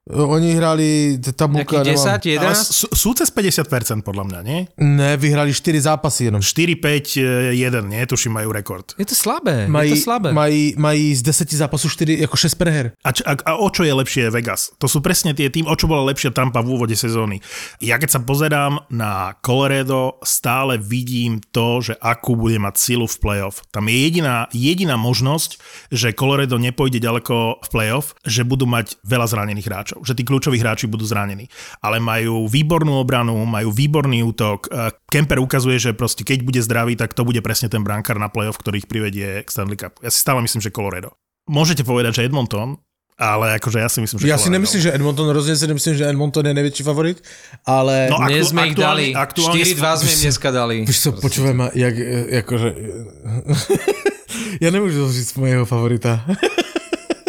oni hráli t- tabulka, Nejakých 10, Ale 11? sú, sú cez 50% podľa mňa, nie? Ne, vyhrali 4 zápasy jenom. 4, 5, 1, nie? Tuším, majú rekord. Je to slabé. Mají, je to slabé. mají, mají z 10 zápasů 4, jako 6 preher. A, č- a, a o čo je lepšie Vegas? To sú presne tie tým, o čo bola lepšia Tampa v úvode sezóny. Ja keď sa pozerám na Colorado, stále vidím to, že akú bude mať silu v playoff. Tam je jediná, jediná možnosť, že Colorado nepôjde ďaleko v playoff, že budú mať veľa zranených hráčov, že tí kľúčoví hráči budú zranení. Ale majú výbornú obranu, majú výborný útok. Eh, Kemper ukazuje, že proste keď bude zdravý, tak to bude presne ten brankár na playoff, ktorý ich privedie k Stanley Cup. Ja si stále myslím, že Colorado. Môžete povedať, že Edmonton, ale akože ja si myslím, že Já si nemyslím, že Edmonton, rozhodně si nemyslím, že Edmonton je největší favorit, ale... No, Dnes aktu- sme ich dali. aktuálne- aktuálne 4-2 sme im dneska dali. Víš co, počúvaj ma, jak, e, jakože... ja nemôžu to říct mojho favorita.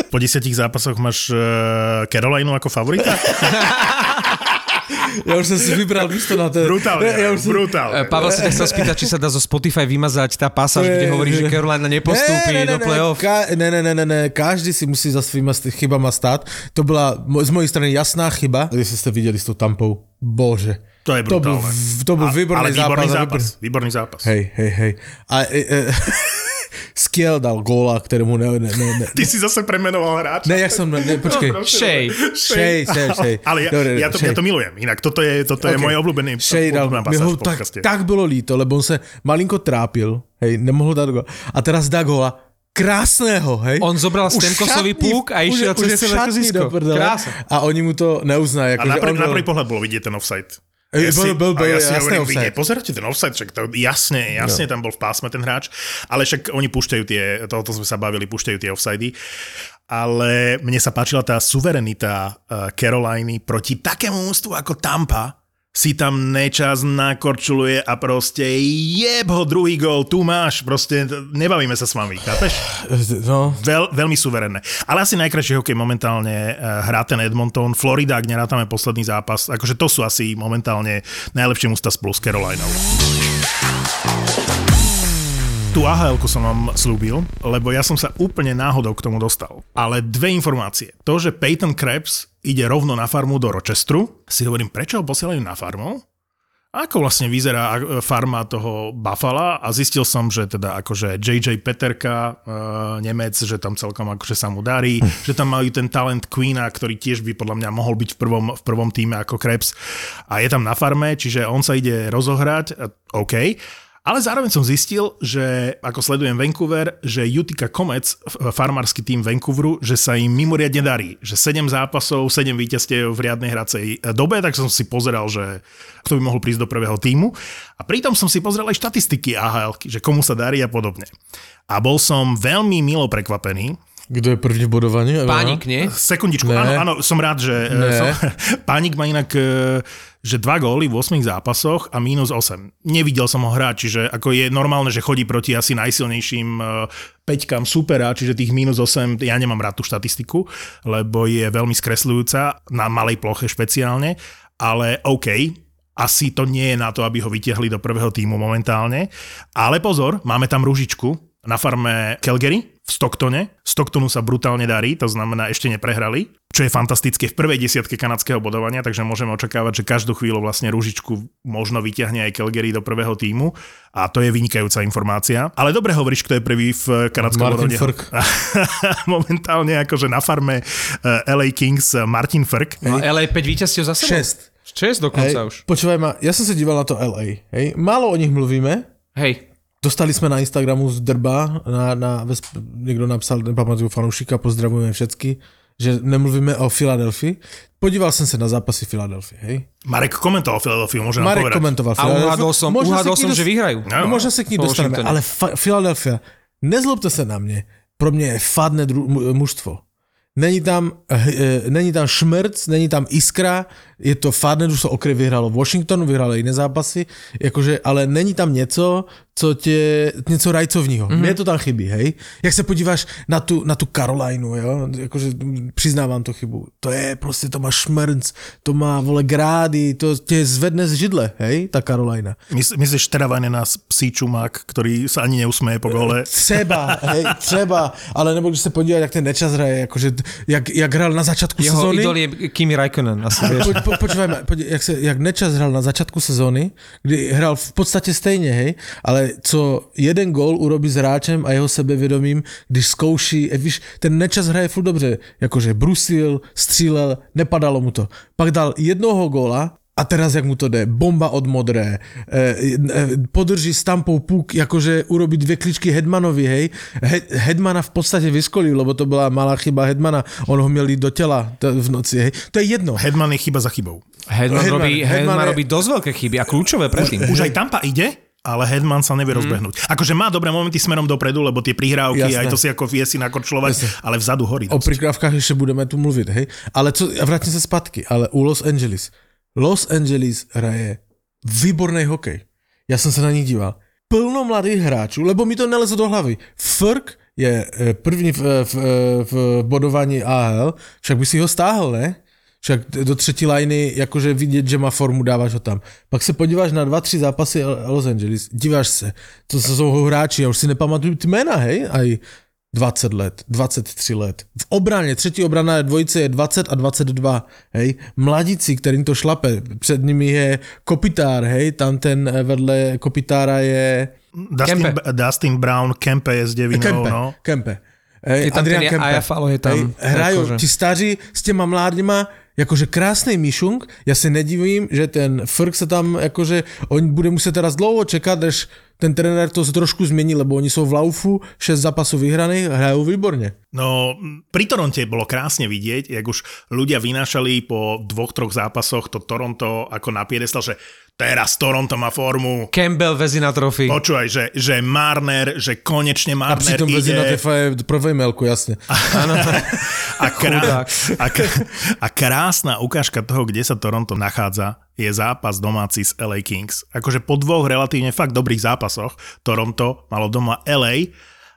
Po desiatich zápasoch máš uh, Carolinu ako favorita? Ja už som si vybral místo na ten... Brutálne, Ne, ja už som... E, brutálne. Pavel sa chcel spýtať, či sa dá zo Spotify vymazať tá pasáž, To kde hovorí, že Carolina nepostúpi ne, ne, ne, do play-off. Ne, ka- ne, ne, ne, ne, ne, každý si musí za svýma chybama stát. To byla z mojej strany jasná chyba, když ste videli s tou tampou. Bože. To je To brutálne. v- to byl výborný, ale výborný zápas. zápas. Výborný zápas. Hej, hej, hej. A e, e, Skiel dal góla, ktorému ne, ne, ne, ne, Ty si zase premenoval hráča. ne, jak som, ne, počkej. Shea. Šej, šej, šej. Ale ja, Dobre, ja, to, ja Šej. to milujem. Inak toto je, toto je Ok. môj obľúbený Shea dal, ho tak, tak bylo líto, lebo on se malinko trápil, hej, nemohl dát góla. A teraz dá góla krásného, hej. On zobral Už Stemkosový púk a išiel je- už cez je celé. Krása. A oni mu to A neuznajú. Akože na, on prvý, na bol- prvý pohľad bolo vidieť ten offside. Ej, bol- bol- bol a ja si hovorím, vy nepozeráte ten offside, však to jasne, jasne tam bol v pásme ten hráč, ale však oni púšťajú tie, toto sme sa bavili, púšťajú tie offsidy, ale mne sa páčila tá suverenita uh, Caroliny proti takému mústvu ako Tampa, si tam nečas nakorčuluje a proste jeb ho druhý gól, tu máš, proste nebavíme sa s vami, chápeš? No, Veľ, veľmi suverénne. Ale asi najkrajší hokej momentálne uh, hrá ten Edmonton. Florida, ak nerátame posledný zápas, akože to sú asi momentálne najlepšie musta spolu s Carolinou. Tú ahl som vám slúbil, lebo ja som sa úplne náhodou k tomu dostal. Ale dve informácie. To, že Peyton Krebs ide rovno na farmu do Rochesteru, si hovorím, prečo ho posielajú na farmu? Ako vlastne vyzerá a- farma toho Buffalo a zistil som, že teda akože JJ Peterka, uh, Nemec, že tam celkom akože sa mu darí, že tam majú ten talent Queena, ktorý tiež by podľa mňa mohol byť v prvom, v prvom týme ako Krebs a je tam na farme, čiže on sa ide rozohrať, a- OK. Ale zároveň som zistil, že ako sledujem Vancouver, že Utica Comets, farmársky tým Vancouveru, že sa im mimoriadne darí. Že 7 zápasov, 7 víťazstiev v riadnej hracej dobe, tak som si pozeral, že kto by mohol prísť do prvého týmu. A pritom som si pozrel aj štatistiky AHL, že komu sa darí a podobne. A bol som veľmi milo prekvapený, kdo je první v bodovaní? Pánik, nie? Sekundičku, Ne. áno, áno, som rád, že Ne. som, Pánik má inak, že dva góly v 8 zápasoch a mínus 8. Nevidel som ho hrať, čiže ako je normálne, že chodí proti asi najsilnejším e, peťkám supera, čiže tých mínus 8, ja nemám rád tú štatistiku, lebo je veľmi skresľujúca, na malej ploche špeciálne, ale OK, asi to nie je na to, aby ho vytiahli do prvého týmu momentálne. Ale pozor, máme tam ružičku na farme Calgary v Stocktone. Stocktonu sa brutálne darí, to znamená ešte neprehrali, čo je fantastické v prvej desiatke kanadského bodovania, takže môžeme očakávať, že každú chvíľu vlastne ružičku možno vyťahne aj Calgary do prvého týmu a to je vynikajúca informácia. Ale dobre hovoríš, kto je prvý v kanadskom Martin bodovania. Frk. Momentálne akože na farme eh, LA Kings eh, Martin Frk. No, LA 5 víťazstiev za sebou? 6. 6 dokonca Hej, už. počúvaj ma, ja som sa díval na to LA, hej, málo o nich mluvíme, Hej, Dostali jsme na Instagramu z Drba, na, na, někdo napsal, nepamatuju fanoušika, pozdravujeme všetky, že nemluvíme o Filadelfii. Podíval jsem se na zápasy Filadelfie, hej. Marek komentoval Philadelphia, môže nám Marek povedať. komentoval a Filadelfiu. uhádol som, Možno uhádol som dost- že vyhrajú. No. No, možno se k ní dostaneme, ale fa- Philadelphia, nezlobte se na mě, pro mě je fadné dru- mu- mužstvo. Není tam, eh, není tam šmrc, není tam iskra, je to fádne, už to okry vyhralo Washington, vyhralo jiné zápasy, jakože, ale není tam něco, co tě, něco rajcovního. Mm-hmm. Mně to tam chybí, hej. Jak se podíváš na tu, na tu Karolajnu, jo, jakože přiznávám to chybu. To je prostě, to má šmrc, to má, vole, grády, to tě zvedne z židle, hej, ta Karolajna. Mys- myslíš teravane na psí čumák, ktorý sa ani neusmeje po gole? Třeba, hej, třeba, ale nebo když se podívat, jak ten Nečas hraje, jakože, jak, jak hrál na začátku Jeho sezóny. idol je Kimi Raikkonen, asi. Po, po, počúvajme, poď, jak, se, jak Nečas hrál na začátku sezóny, kdy hrál v podstatě stejně, hej, ale co jeden gól urobí s hráčem a jeho sebevědomím, když zkouší, eh, víš, ten Nečas hraje furt dobře, jakože brusil, střílel, nepadalo mu to. Pak dal jednoho góla a teraz, jak mu to jde, bomba od modré, eh, eh, podrží stampou puk, jakože urobí dvě kličky Hedmanovi, hej. He, Hedmana v podstatě vyskolil, lebo to byla malá chyba Hedmana, on ho měl jít do těla v noci, hej. To je jedno. Hedman je chyba za chybou. Hedman, Hedman- robí, Hedman Hedman je- robí dosť veľké chyby a kľúčové predtým. Už aj Tampa ide, ale Hedman sa nevie rozbehnúť. Akože má dobré momenty smerom dopredu, lebo tie prihrávky, Jasné. aj to si ako vie si nakorčľovať, ale vzadu horí. O dosť. prikrávkách ještě budeme tu mluvit, hej. Ale co, a vrátím se zpátky, ale u Los Angeles. Los Angeles hraje výborný hokej. Já jsem se na nich díval. Plno mladých hráčů, lebo mi to neleze do hlavy. Frk je eh, první v, v, v bodování AHL, však by si ho stáhl, ne? Však do třetí lajny, jakože vidět, že má formu, dáváš ho tam. Pak se podíváš na dva, tři zápasy Los Angeles, díváš se, to jsou hráči, já už si nepamatuju ty jména, hej, aj 20 let, 23 let. V obraně, třetí obrana je dvojice je 20 a 22, hej. Mladíci, kterým to šlape, před nimi je Kopitár, hej, tam ten eh, vedle Kopitára je Dustin, Kempe. Dustin Brown, Kempe je s devinou, Kempe, no. Kempe. Hej, Je tam ten Ajafalo, je tam, Hej, hrajú akože. ti staří s těma mládňma, jakože krásný myšung, já se nedivím, že ten Frk se tam, jakože on bude muset teraz dlouho čekat, až ten trenér to trošku změní, lebo oni jsou v laufu, 6 zápasů vyhraných, hrajou výborně. No, pri Toronte bolo krásne vidieť, jak už ľudia vynášali po dvoch, troch zápasoch to Toronto ako na piedestal, že teraz Toronto má formu. Campbell vezí na trofy. Počúvaj, že, že Marner, že konečne A Marner přitom vezí na ide. té prvej melku, jasně. A, krá, a, k- a krásna ukážka toho, kde sa Toronto nachádza, je zápas domáci s LA Kings. Akože po dvoch relatívne fakt dobrých zápasoch Toronto malo doma LA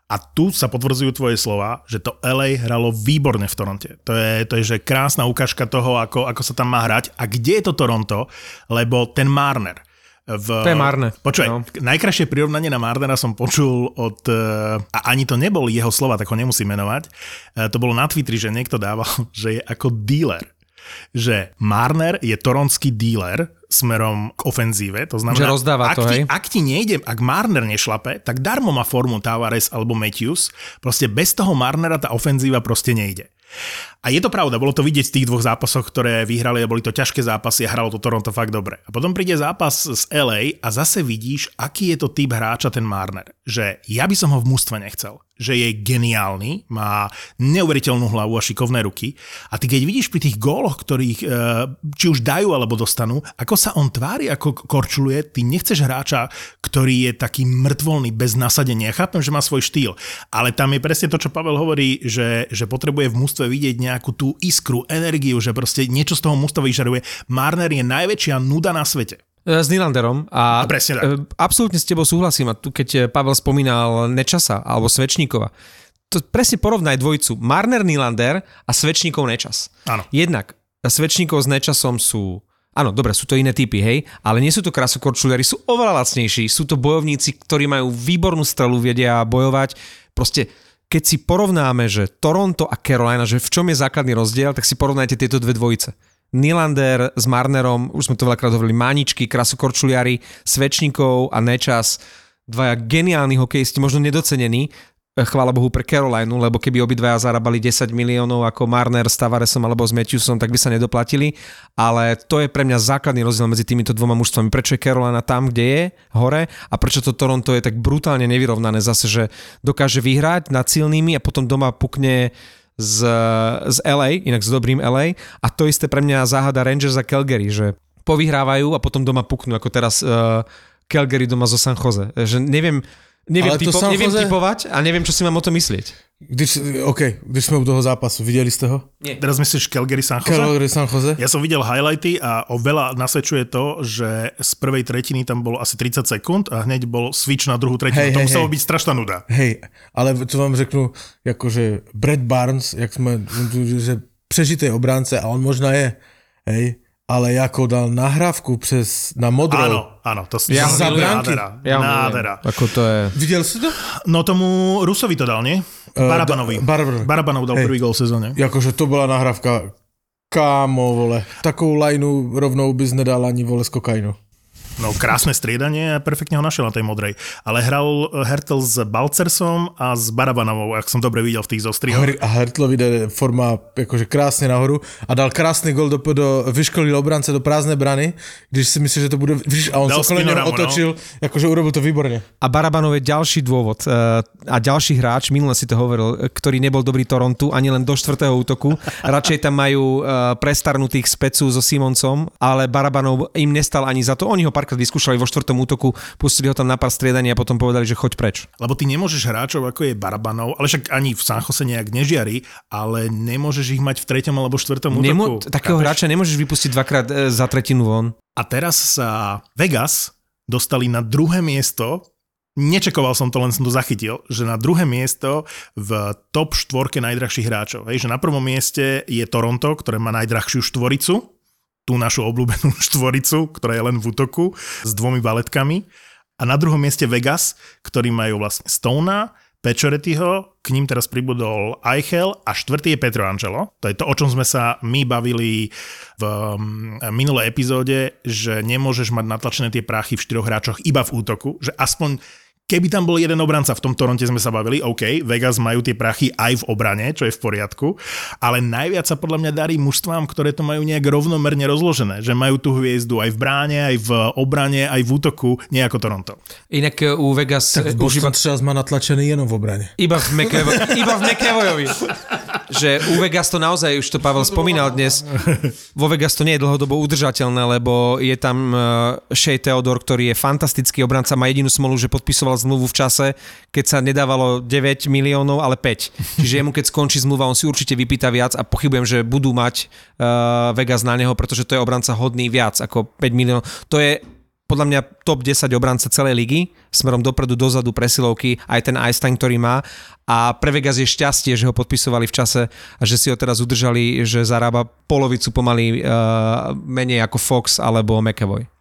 a tu sa potvrdzujú tvoje slova, že to LA hralo výborne v Toronte. To je, to je že krásna ukážka toho, ako, ako sa tam má hrať. A kde je to Toronto? Lebo ten Marner, v... To je Marne, Počúvaj, no. najkrajšie prirovnanie na Marnera som počul od... eh, A ani to nebol jeho slova, tak ho nemusím menovať. Eh, To bolo na Twitteri, že niekto dával, že je ako dealer. Že Marner je toronský dealer smerom k ofenzíve. To znamená, Že rozdáva ak to, ti, hej? ak ti nejde, ak Marner nešlape, tak darmo má formu Tavares alebo Matthews. Proste bez toho Marnera tá ofenzíva proste nejde. A je to pravda, bolo to vidieť v tých dvoch zápasoch, ktoré vyhrali a boli to ťažké zápasy a hralo to Toronto fakt dobre. A potom príde zápas z LA a zase vidíš, aký je to typ hráča ten Marner. Že ja by som ho v mústve nechcel. Že je geniálny, má neuveriteľnú hlavu a šikovné ruky. A ty keď vidíš pri tých góloch, ktorých e, či už dajú alebo dostanú, ako sa on tvári, ako korčuluje, ty nechceš hráča, ktorý je taký mŕtvolný, bez nasadenia. Ja chápem, že má svoj štýl, ale tam je presne to, čo Pavel hovorí, že, že potrebuje v mústve vidieť nejakú tú iskru, energiu, že proste niečo z toho mústva vyžaruje. Marner je najväčšia nuda na svete. E, S Nylanderom a A presne tak. e, absolútne s tebou súhlasím a tu keď e, Pavel spomínal Nečasa alebo Svečníkova, to presne porovnaj dvojicu Marner Nylander a Svečníkov Nečas. Áno. Jednak Svečníkov s Nečasom sú Áno, dobre, sú to iné typy, hej, ale nie sú to krasokorčuliari, sú oveľa lacnejší, sú to bojovníci, ktorí majú výbornú strelu, vedia bojovať. Proste, keď si porovnáme, že Toronto a Carolina, že v čom je základný rozdiel, tak si porovnajte tieto dve dvojice. Nylander s Marnerom, už sme to veľakrát hovorili, Máničky, krasokorčuliari, Svečníkov a Nečas, dvaja geniálni hokejisti, možno nedocenení, chvála Bohu pre Carolinu, lebo keby obidvaja zarábali 10 miliónov ako Marner s Tavaresom alebo s Matthewsom, tak by sa nedoplatili, ale to je pre mňa základný rozdiel medzi týmito dvoma mužstvami. Prečo je Carolina tam, kde je, hore, a prečo to Toronto je tak brutálne nevyrovnané zase, že dokáže vyhrať nad silnými a potom doma pukne z, z LA, inak s dobrým LA a to isté pre mňa záhada Rangers a Calgary, že povyhrávajú a potom doma puknú, ako teraz uh, Calgary doma zo San Jose. Že neviem, Neviem, Ale to typo, San neviem Jose- typovať a neviem, čo si mám o tom myslieť. Když, OK, když sme u toho zápasu, videli ste ho? Teraz myslíš Calgary San Jose? Calgary San Jose? Ja som videl highlighty a o veľa nasvedčuje to, že z prvej tretiny tam bolo asi 30 sekúnd a hneď bol switch na druhú tretinu. Hej, to hej, muselo hej. byť strašná nuda. Hej, ale čo vám řeknu, jakože Brad Barnes, jak sme, že přežitý obránce a on možná je, hej, ale ako dal nahrávku přes, na modrou. Áno, áno, to Ja je milujem. nádhera. Ja nádhera. Ako to je... Videl si to? No tomu Rusovi to dal, nie? Barabanovi. da- Barabanovi. Barabanov dal Hej. prvý gol v sezóne. Jakože to bola nahrávka Kámo, vole. Takovou lajnu rovnou bys nedal ani, vole, z kokainu. No krásne striedanie a perfektne ho našiel na tej modrej. Ale hral Hertel s Balcersom a s Barabanovou, ak som dobre videl v tých zostrihoch. Her- A Hertlovi forma jakože krásně nahoru a dal krásný gol do, do vyškolil obránce do prázdné brany, když si myslíš, že to bude, víš, a on Dal něho spinoramu, no. otočil, jakože urobil to výborně. A Barabanov je ďalší dôvod eh, a ďalší hráč, minule si to hovoril, eh, ktorý nebol dobrý Torontu ani len do štvrtého útoku. Radšej tam majú eh, prestarnutých specu so Simoncom, ale Barabanov im nestal ani za to. Oni ho párkrát vyskúšali vo štvrtom útoku, pustili ho tam na pár striedaní a potom povedali, že choď preč. Lebo ty nemôžeš hráčov, ako je Barabanov, ale však ani v San Jose nejak nežiari, ale nemôžeš ich mať v treťom alebo štvrtom útoku. Nemo, takého Chápeš? hráča nemôžeš vypustiť dvakrát eh, za tretinu von. A teraz sa Vegas dostali na druhé miesto Nečakoval som to, len som to zachytil, že na druhé miesto v top štvorke najdrahších hráčov. Hej, že na prvom mieste je Toronto, ktoré má najdrahšiu štvoricu, tú našu obľúbenú štvoricu, ktorá je len v útoku, s dvomi baletkami. A na druhom mieste Vegas, ktorí majú vlastne Stona, Pečoretyho, k ním teraz pribudol Eichel a štvrtý je Petro Angelo. To je to, o čom sme sa my bavili v mm, minulej epizóde, že nemôžeš mať natlačené tie prachy v štyroch hráčoch iba v útoku, že aspoň keby tam bol jeden obranca, v tom Toronte sme sa bavili, OK, Vegas majú tie prachy aj v obrane, čo je v poriadku, ale najviac sa podľa mňa darí mužstvám, ktoré to majú nejak rovnomerne rozložené, že majú tú hviezdu aj v bráne, aj v obrane, aj v útoku, nie ako Toronto. Inak eh, u Vegas Tak Boston užíva třeba má natlačený jenom v obraně. Iba v, McEvo, iba v McEvoyovi. Že u Vegas to naozaj, už to Pavel spomínal dnes, vo Vegas to nie je dlhodobo udržateľné, lebo je tam uh, Shea Theodore, ktorý je fantastický obranca, má jedinú smolu, že podpisoval zmluvu v čase, keď sa nedávalo 9 miliónov, ale 5. Čiže jemu keď skončí zmluva, on si určite vypýta viac a pochybujem, že budú mať uh, Vegas na neho, pretože to je obranca hodný viac ako 5 miliónov. To je podľa mňa top 10 obranca celej ligy, smerom dopredu, dozadu, presilovky, aj ten time, ktorý má. A pre Vegas je šťastie, že ho podpisovali v čase a že si ho teraz udržali, že zarába polovicu pomaly uh, menej ako Fox alebo McAvoy.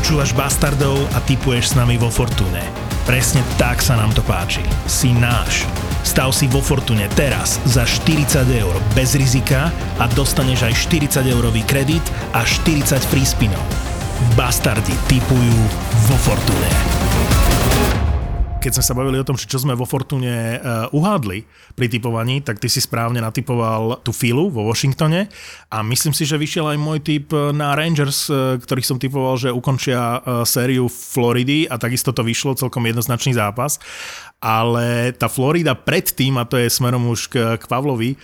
Počúvaš Bastardov a typuješ s nami vo Fortune. Presne tak sa nám to páči. Si náš. Stav si vo Fortune teraz za 40 eur bez rizika a dostaneš aj 40 eurový kredit a 40 free spinov. Bastardi typujú vo Fortune. Keď sme sa bavili o tom, čo sme vo Fortune uh, uhádli pri typovaní, tak ty si správne natypoval tú filu vo Washingtone a myslím si, že vyšiel aj môj typ na Rangers, uh, ktorých som typoval, že ukončia sériu Floridy a takisto to vyšlo, celkom jednoznačný zápas. Ale tá Florida predtým, a to je smerom už k, k Pavlovi,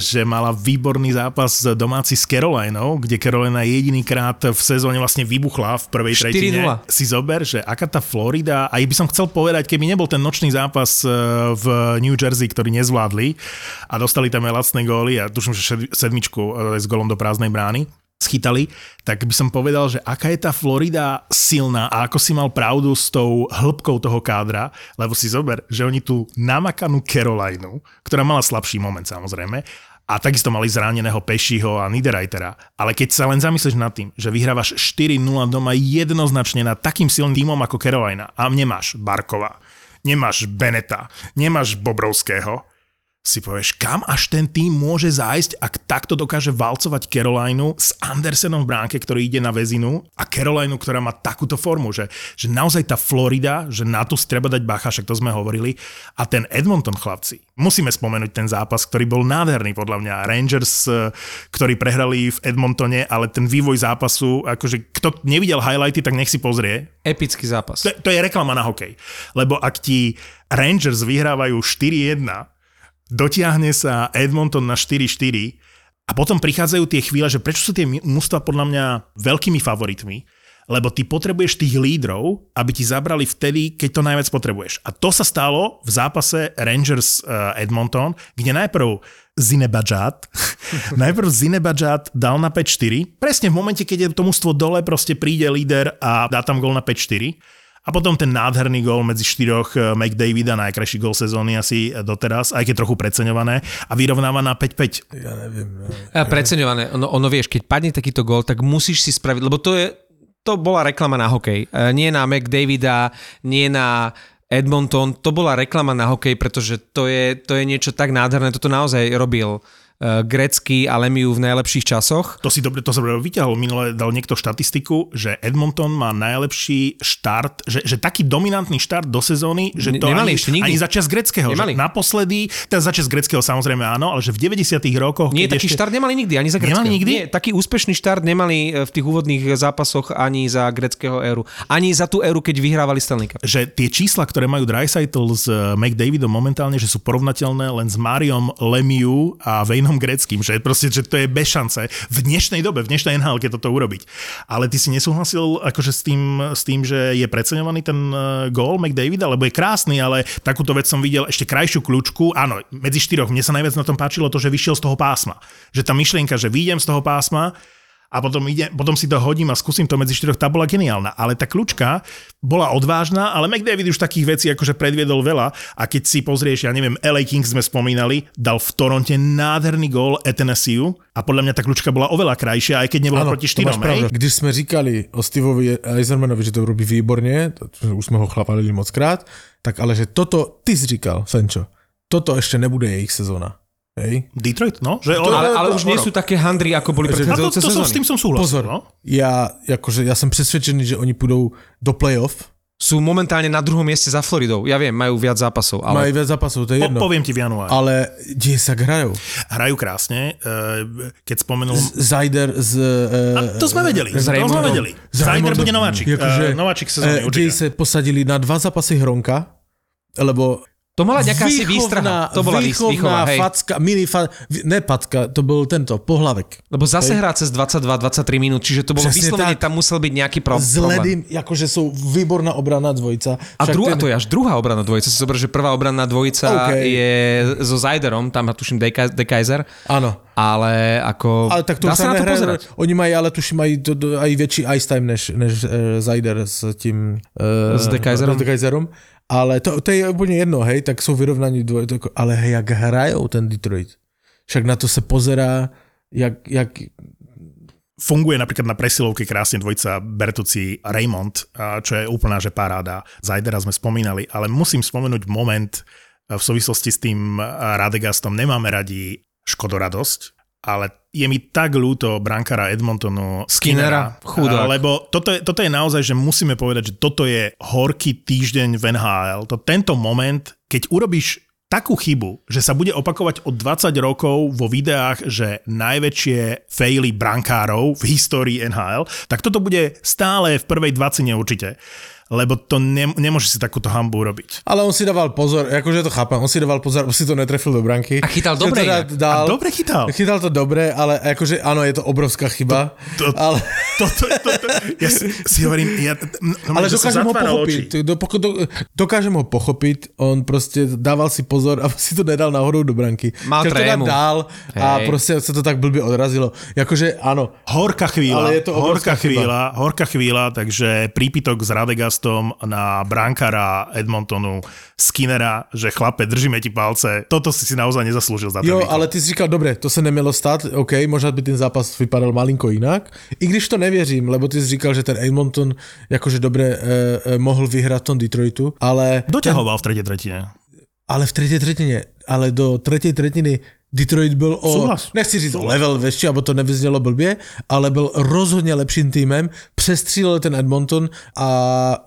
že mala výborný zápas domáci s Carolinou, kde Carolina jedinýkrát v sezóne vlastne vybuchla v prvej 4:0. tretine si zober, že aká tá Florida, a by som chcel povedať, keby nebol ten nočný zápas e, v New Jersey, ktorý nezvládli a dostali tam aj lacné góly a tuším, že sedmičku e, s golom do prázdnej brány, schytali, tak by som povedal, že aká je tá Florida silná a ako si mal pravdu s tou hĺbkou toho kádra, lebo si zober, že oni tú namakanú Carolinu, ktorá mala slabší moment samozrejme, a takisto mali zraneného Pešiho a Niederreitera. Ale keď sa len zamyslíš nad tým, že vyhrávaš 4-0 doma jednoznačne nad takým silným tímom ako Carolina a nemáš Barkova, nemáš Beneta, nemáš Bobrovského, si povieš, kam až ten tým môže zájsť, ak takto dokáže valcovať Carolinu s Andersenom v bránke, ktorý ide na väzinu a Carolinu, ktorá má takúto formu, že, že naozaj tá Florida, že na to si treba dať bacha, však to sme hovorili. A ten Edmonton chlapci, musíme spomenúť ten zápas, ktorý bol nádherný podľa mňa. Rangers, eh, ktorí prehrali v Edmontone, ale ten vývoj zápasu, akože kto nevidel highlighty, tak nech si pozrie. Epický zápas. To, to je reklama na hokej. Lebo ak ti Rangers vyhrávajú 4-1, dotiahne sa Edmonton na 4-4 a potom prichádzajú tie chvíle, že prečo sú tie mužstva podľa mňa veľkými favoritmi, lebo ty potrebuješ tých lídrov, aby ti zabrali vtedy, keď to najviac potrebuješ. A to sa stalo v zápase Rangers uh, Edmonton, kde najprv Zinebadžat. najprv Zinebadžat dal na 5-4. Presne v momente, keď je to mužstvo dole, proste príde líder a dá tam gol na 5-4. A potom ten nádherný gól medzi štyroch eh, McDavida, najkrajší gól sezóny asi doteraz, aj keď trochu preceňované, a vyrovnáva na 5-5. Ja neviem. No. A preceňované. Ono, ono vieš, keď padne takýto gól, tak musíš si spraviť, lebo to je, to bola reklama na hokej. E, Nie na McDavida, nie na Edmonton, to bola reklama na hokej, pretože to je, to je niečo tak nádherné, toto naozaj robil Grecky a Lemieux v najlepších časoch. To si dobre, to sa dobre vyťahol. Minule dal niekto štatistiku, že Edmonton má najlepší štart, že, že taký dominantný štart do sezóny, že to nemali ani, ešte nikdy. ani začas greckého. Nemali. Že naposledy, teda začas greckého samozrejme áno, ale že v 90 rokoch... Nie, taký ešte, štart nemali nikdy, ani za greckého. Nemali nikdy? Nie, taký úspešný štart nemali e, v tých úvodných zápasoch ani za greckého éru. Ani za tú éru, keď vyhrávali Stanley Cup. že tie čísla, ktoré majú Dreisaitl s eh, McDavidom momentálne, že sú porovnateľné len s Mariom Lemieux a Vejnom Greckým, že proste, že to je bez šance v dnešnej dobe, v dnešnej NHL, toto urobiť. Ale ty si nesúhlasil akože s tým, s tým že je preceňovaný ten eh, gól McDavida, lebo je krásny, ale takúto vec som videl ešte krajšiu kľúčku. Áno, medzi štyroch. Mne sa najviac na tom páčilo to, že vyšiel z toho pásma. Že tá myšlienka, že vyjdem z toho pásma, a potom, ide, potom si to hodím a skúsim to medzi štyroch, tá bola geniálna. Ale tá kľúčka bola odvážna, ale McDavid už takých vecí akože predviedol veľa a keď si pozrieš, ja neviem, LA Kings sme spomínali, dal v Toronte nádherný gól Etenesiu a podľa mňa tá kľúčka bola oveľa krajšia, aj keď nebola Áno, proti štyrom. Když jsme říkali o Steveovi Eisermanovi, že to robí to, to už jsme ho chlapali moc krát, tak ale že toto, ty jsi říkal, Fenčo, toto ještě nebude jejich sezóna. Hej? Detroit, no? Že To- Ale, ale už nie sú také handry, ako boli predchádzajúce to som, s sezóny. tým som súhlasil. Pozor, No? já, jakože, já jsem přesvědčený, že oni půjdou do playoff, Sú momentálne na druhom mieste za Floridou. Ja viem, majú viac zápasov, ale... mají ale viac zápasů, to je Po, jedno. poviem ti v januári. Ale kde sa hrajou? Hrajú krásne, eh, keď spomenul... Zajder z... A to sme vedeli, s to sme vedeli. Zajder bude nováčik. Jakože, Eh, nováčik sezóny, eh, kde se posadili na dva zápasy Hronka, lebo to mala nejaká si výstraha. To bola výchovná výchova, hej. facka, mini fa, ne packa, to bol tento, pohlavek. Lebo zase hrá cez 22-23 minút, čiže to bolo Přesně vyslovene, tam musel byť nejaký problém. ledým, akože sú výborná obrana dvojica. A, Však dru- a ten- to je až druhá obranná dvojica. Si zober, že prvá obranná dvojica OK. je so Zajderom, tam tuším De, Kaiser, Áno. ale ako Ale tak to dá sa na to pozerať. Oni mají, ale tuším, mají to, aj väčší ice time než, než uh, Zajder s tím... Uh, S De Kaiserom? S De Kaiserom. Ale to, to je úplně jedno, hej, tak jsou vyrovnaní dvoj, ale hej, jak hrajou ten Detroit. Však na to se pozerá, jak, jak funguje napríklad na presilovke krásne dvojica Bertucci Raymond, čo je úplná že paráda. Zajdera sme spomínali, ale musím spomenúť moment a v súvislosti s tým a, Radegastom. Nemáme radi škodoradosť, ale je mi tak ľúto brankara Edmontonu Skinnera, Skinnera, chudák. lebo toto je, toto je naozaj, že musíme povedať, že toto je horký týždeň v NHL. To tento moment, keď urobíš takú chybu, že sa bude opakovať od 20 rokov vo videách, že najväčšie faily brankárov v histórii NHL, tak toto bude stále v prvej 20 určite. Lebo to ne, nemôže si takúto hambu urobiť. Ale on si dával pozor, akože to chápem, on si dával pozor, aby si to netrefil do branky. A chytal dobre teda dal, A dobre chytal. Chytal to dobre, ale akože áno, je to obrovská chyba. To- ale, Toto, toto, ja si, si hovorím, ja, no, ale dokážem ho pochopiť. Do, do, dokážem ho pochopiť, on proste dával si pozor, aby si to nedal náhodou do branky. Mal to trému. dal a Hej. proste sa to tak blbě odrazilo. Jakože áno, Horká chvíľa, Ale je to obrovská horká chvíľa, horká chvíľa, takže prípitok s Radegastom na brankára Edmontonu, Skinnera, že chlape, držíme ti palce. Toto si si naozaj nezaslúžil za ten Jo, výkon. ale ty si říkal, dobre, to se nemělo stát, OK, možná by ten zápas vypadal malinko jinak. I když to nevěřím, lebo ty si říkal, že ten Edmonton jakože dobre eh, eh, mohl vyhrát v tom Detroitu, ale, Doťahoval v tretej tretine. ale v třetí třetině, ale do třetí třetiny Detroit byl o, Súhlas. nechci říct o level väčší, abo to nevyznělo blbě, ale byl rozhodně lepším týmem, přestřílel ten Edmonton a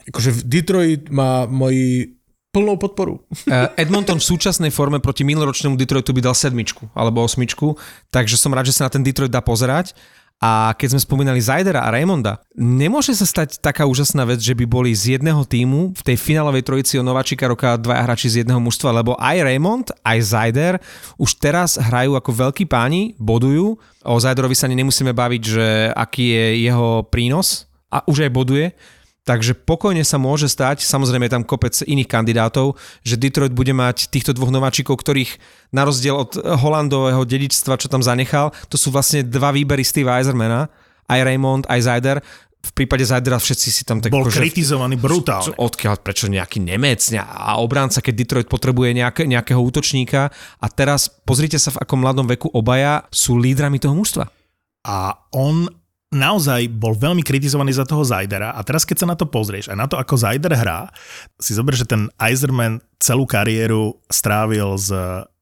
jakože Detroit má moji plnou podporu. Eh, Edmonton v súčasnej forme proti minuloročnému Detroitu by dal sedmičku alebo osmičku, takže som rád, že sa na ten Detroit dá pozerať. A keď sme spomínali Zajdera a Raymonda, nemôže sa stať taká úžasná vec, že by boli z jedného týmu v tej finálovej trojici o Nováčika roka dvaja hráči z jedného mužstva, lebo aj Raymond, aj Zajder už teraz hrajú ako veľkí páni, bodujú. O Zajderovi sa ani nemusíme baviť, že aký je jeho prínos, a už aj boduje. Takže pokojne sa môže stať, samozrejme je tam kopec iných kandidátov, že Detroit bude mať týchto dvoch nováčikov, ktorých na rozdiel od Holandového dedičstva, čo tam zanechal, to sú vlastne dva výbery Steve Eisermana, aj Raymond, aj Zajder. V prípade Zajdera všetci si tam tak... Bol akože- kritizovaný brutálne. odkiaľ, prečo nejaký Nemec ne- a obránca, keď Detroit potrebuje nejaké, nejakého útočníka a teraz pozrite sa, v akom mladom veku obaja sú lídrami toho mužstva. A on naozaj bol veľmi kritizovaný za toho Zajdera a teraz keď sa na to pozrieš aj na to, ako Zajder hrá, si zober, že ten Eiserman celú kariéru strávil s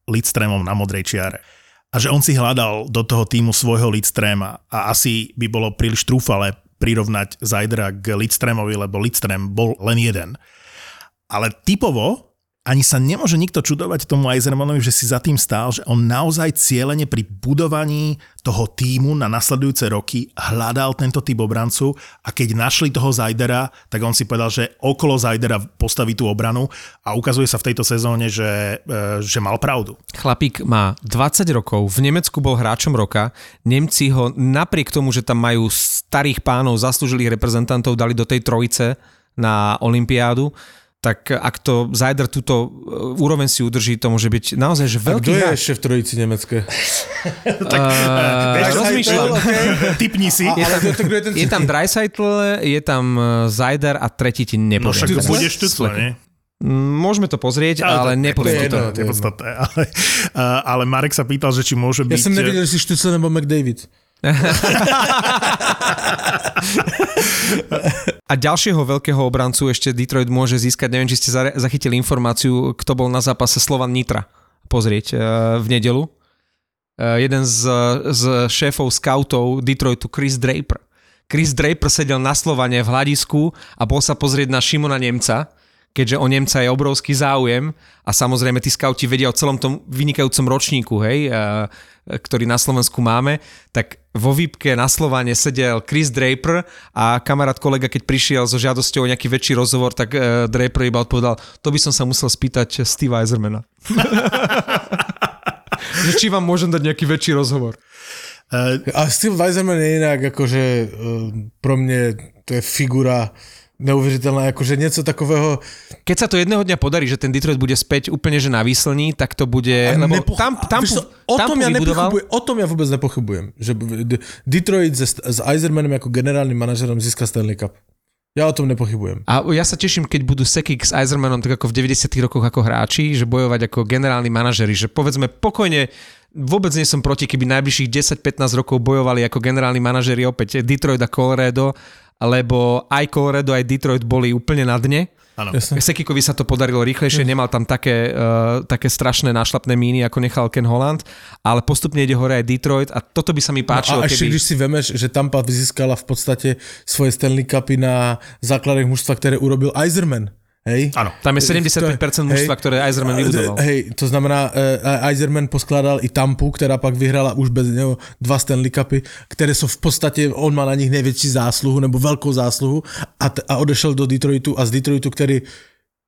Lidstremom na modrej čiare. A že on si hľadal do toho týmu svojho Lidstrema a asi by bolo príliš trúfale prirovnať Zajdera k Lidstremovi, lebo Lidstrem bol len jeden. Ale typovo ani sa nemôže nikto čudovať tomu Eisermanovi, že si za tým stál, že on naozaj cieľene pri budovaní toho týmu na nasledujúce roky hľadal tento typ obrancu a keď našli toho Zajdera, tak on si povedal, že okolo Zajdera postaví tú obranu a ukazuje sa v tejto sezóne, že, e, že mal pravdu. Chlapík má 20 rokov, v Nemecku bol hráčom roka, Nemci ho napriek tomu, že tam majú starých pánov, zaslúžilých reprezentantov, dali do tej trojice na Olympiádu, tak ak to Zajder túto e, úroveň si udrží, to môže byť naozaj že A veľký kto je hráč. ešte v trojici nemecké? tak, uh, vieš, rozmýšľam. Typni si. A, ale kto, kto je ten Je tam Dreisaitl, je tam Zajder a tretí ti No nepoviem. však teraz. budeš tu, nie? Mm, Môžeme to pozrieť, ale to- nepoviem to je to. nepodstatné. Ale, ale Marek sa pýtal, že či môže byť... Ja som nevedel, že si Štucel nebo McDavid. A ďalšieho veľkého obrancu ešte Detroit môže získať, neviem, či ste zachytili informáciu, kto bol na zápase Slovan Nitra pozrieť eh, v nedelu. Eh, Jeden z, z šéfov scoutov Detroitu, Chris Draper. Chris Draper sedel na Slovane v hľadisku a bol sa pozrieť na Šimona Nemca, keďže o Nemca je obrovský záujem a samozrejme tí skauti vedia o celom tom vynikajúcom ročníku, hej, eh, ktorý na Slovensku máme, tak vo výpke na Slovane sedel Chris Draper a kamarát kolega, keď prišiel so žiadosťou o nejaký väčší rozhovor, tak eh, Draper iba odpovedal, to by som sa musel spýtať Steve Eisermana. že či vám môžem dať nejaký väčší rozhovor. Uh, A Steve Weiserman je inak akože uh, pro mne to je figura neuveriteľná, akože niečo takového... Keď sa to jedného dňa podarí, že ten Detroit bude späť úplne že na výslní, tak to bude... Lebo Nepoch- tam, tam, čo, o, tom ja o tom ja vôbec nepochybujem, že Detroit s, s Eisermanom ako generálnym manažerom získa Stanley Cup. Ja o tom nepochybujem. A ja sa teším, keď budú Sekik s Eisermanom tak ako v 90 rokoch ako hráči, že bojovať ako generálni manažeri, že povedzme pokojne vôbec nie som proti, keby najbližších 10-15 rokov bojovali ako generálni manažeri opäť Detroit a Colorado, lebo aj Colorado, aj Detroit boli úplne na dne. Jasne. Sekikovi sa to podarilo rýchlejšie, nemal tam také, uh, také strašné nášlapné míny, ako nechal Ken Holland, ale postupne ide hore aj Detroit a toto by sa mi páčilo, No a ešte keby... když si vemeš, že Tampa získala v podstate svoje Stanley Cupy na základech mužstva, ktoré urobil Eiserman. Hej? Áno. Tam je 75% mužstva, ktoré Eiserman vybudoval. Hej, to znamená, uh, Eiserman poskládal i Tampu, ktorá pak vyhrala už bez neho dva Stanley Cupy, ktoré sú v podstate, on má na nich největší zásluhu, nebo veľkou zásluhu a, t- a odešel do Detroitu a z Detroitu, ktorý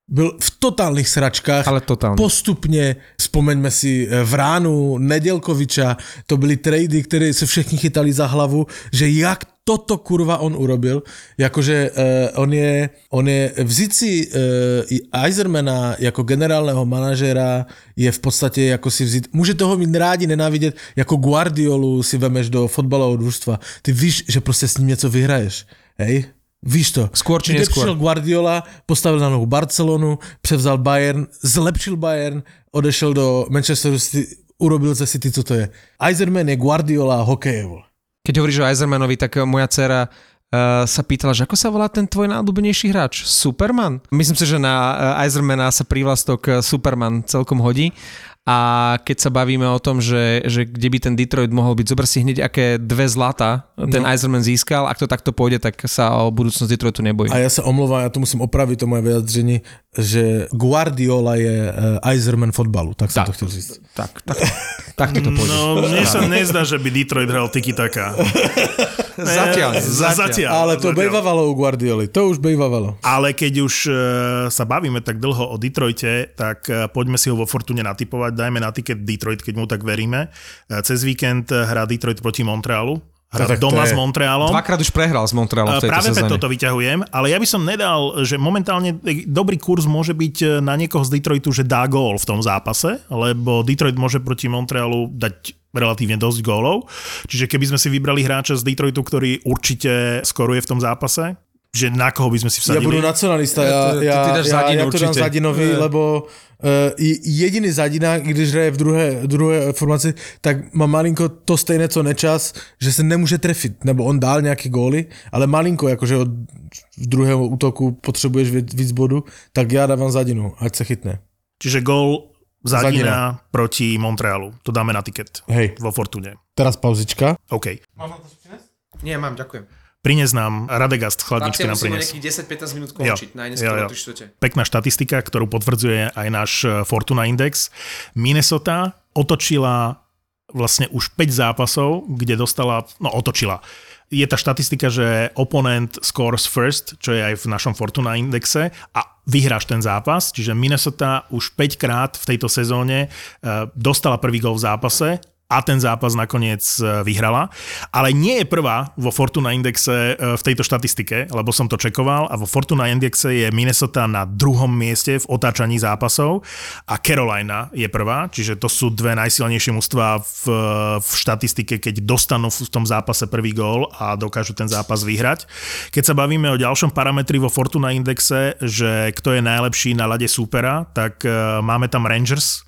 byl v totálnych sračkách, Ale totálne. postupně, vzpomeňme si eh, Vránu, Nedělkoviča, to byly trady, které se všichni chytali za hlavu, že jak toto kurva on urobil, jakože uh, on je, on je vzít si uh, Eisermana jako generálneho manažera je v podstatě jako si vzít, můžete ho mít rádi, nenávidět, jako Guardiolu si vemeš do fotbalového družstva. Ty víš, že prostě s ním něco vyhraješ, hej? Víš to. Skôr či neskôr. přišel Guardiola, postavil na nohu Barcelonu, převzal Bayern, zlepšil Bayern, odešel do Manchesteru City, urobil ze City, co to je. Eiserman je Guardiola hokeje. vole. Keď hovoríš o Eisermanovi, tak moja dcera uh, sa pýtala, že ako sa volá ten tvoj najobľúbenejší hráč? Superman? Myslím si, že na uh, Eisermana sa prívlastok eh, Superman celkom hodí. A keď sa bavíme o tom, že, že kde by ten Detroit mohol byť, zober si hneď, aké dve zlata ten No. Eiserman získal. Ak to takto pôjde, tak sa o budúcnosť Detroitu nebojí. A ja sa omlouvám, ja to musím opraviť, to moje vyjadření, že Guardiola je Eiserman fotbalu, tak som Tak. to chcel říct. Tak, tak, tak to pôjde. No, mne sa nezdá, že by Detroit hral tiki taka. Zatiaľ, Zatiaľ. zatiaľ. zatiaľ. Ale to zatiaľ. bejvavalo u Guardioli, to už bejvavalo. Ale keď už e, sa bavíme tak dlho o Detroite, tak e, poďme si ho vo Fortune natypovať. Dajme na tiket Detroit, keď mu tak veríme. Cez víkend hrá Detroit proti Montrealu. Hral tak doma je- s Montrealom. Dvakrát už prehral s Montrealom v tejto Práve sezóne. preto to vyťahujem, ale ja by som nedal, že momentálne dobrý kurz môže byť na niekoho z Detroitu, že dá gól v tom zápase, lebo Detroit môže proti Montrealu dať relatívne dosť gólov. Čiže keby sme si vybrali hráča z Detroitu, ktorý určite skoruje v tom zápase, že na koho by sme si Ja vsadili? budu nacionalista, Ja ja, ty- ja, ty dáš ja, Zadinu ja to dám. Zadinovi, Je. lebo uh, jediný Zadina, když hraje v druhé, druhé formaci, tak má malinko to stejné, co Nečas, že se nemůže trefit, nebo on dál nějaké góly, ale malinko, jakože od druhého útoku potřebuješ víc, víc bodu, tak já dávám Zadinu, ať se chytne. Čiže gól Zadina, Zadina. proti Montrealu. To dáme na tiket Hej, vo Fortune. teraz pauzička. OK. Nie, mám, ďakujem. Prines nám Radegast, chladničky nám prines. 10-15 minút končiť, najneskôr Jo, jo. Pekná štatistika, ktorú potvrdzuje aj náš e, Fortuna Index. Minnesota otočila vlastne už 5 zápasov, kde dostala, no otočila. Je tá štatistika, že oponent scores first, čo je aj v našom Fortuna Indexe a vyhráš ten zápas, čiže Minnesota už 5 krát v tejto sezóne e, dostala prvý gol v zápase a ten zápas nakoniec e, vyhrala. Ale nie je prvá vo Fortuna Indexe e, v tejto štatistike, lebo som to čekoval a vo Fortuna Indexe je Minnesota na druhom mieste v otáčaní zápasov a Carolina je prvá, čiže to sú dve najsilnejšie mužstva v, v štatistike, keď dostanú v tom zápase prvý gól a dokážu ten zápas vyhrať. Keď sa bavíme o ďalšom parametri vo Fortuna Indexe, že kto je najlepší na lade súpera, tak e, máme tam Rangers,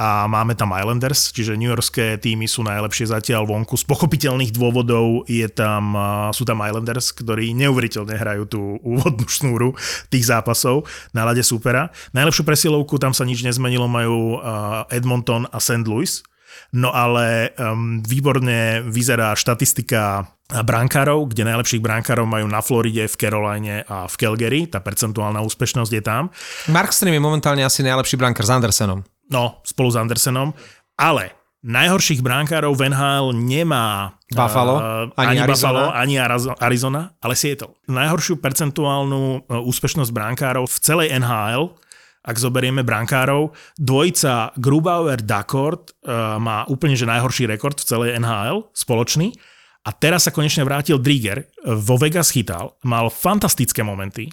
a máme tam Islanders, čiže New Yorkské týmy sú najlepšie zatiaľ vonku. Z pochopiteľných dôvodov je tam, sú tam Islanders, ktorí neuveriteľne hrajú tú úvodnú šnúru tých zápasov na lade supera. Najlepšiu presilovku, tam sa nič nezmenilo, majú Edmonton a St. Louis. No ale um, výborne vyzerá štatistika brankárov, kde najlepších brankárov majú na Floride, v Caroline a v Calgary. Tá percentuálna úspešnosť je tam. Markstrom je momentálne asi najlepší brankár s Andersenom. No, spolu s Andersenom. Ale najhorších bránkárov v NHL nemá Buffalo, uh, ani ani, Arizona. Buffalo, ani Arizona, ale Seattle. Najhoršiu percentuálnu uh, úspešnosť bránkárov v celej NHL, ak zoberieme brankárov, dvojica Grubauer Dakort uh, má úplne že najhorší rekord v celej NHL, spoločný. A teraz sa konečne vrátil Drieger, vo Vegas chytal, mal fantastické momenty,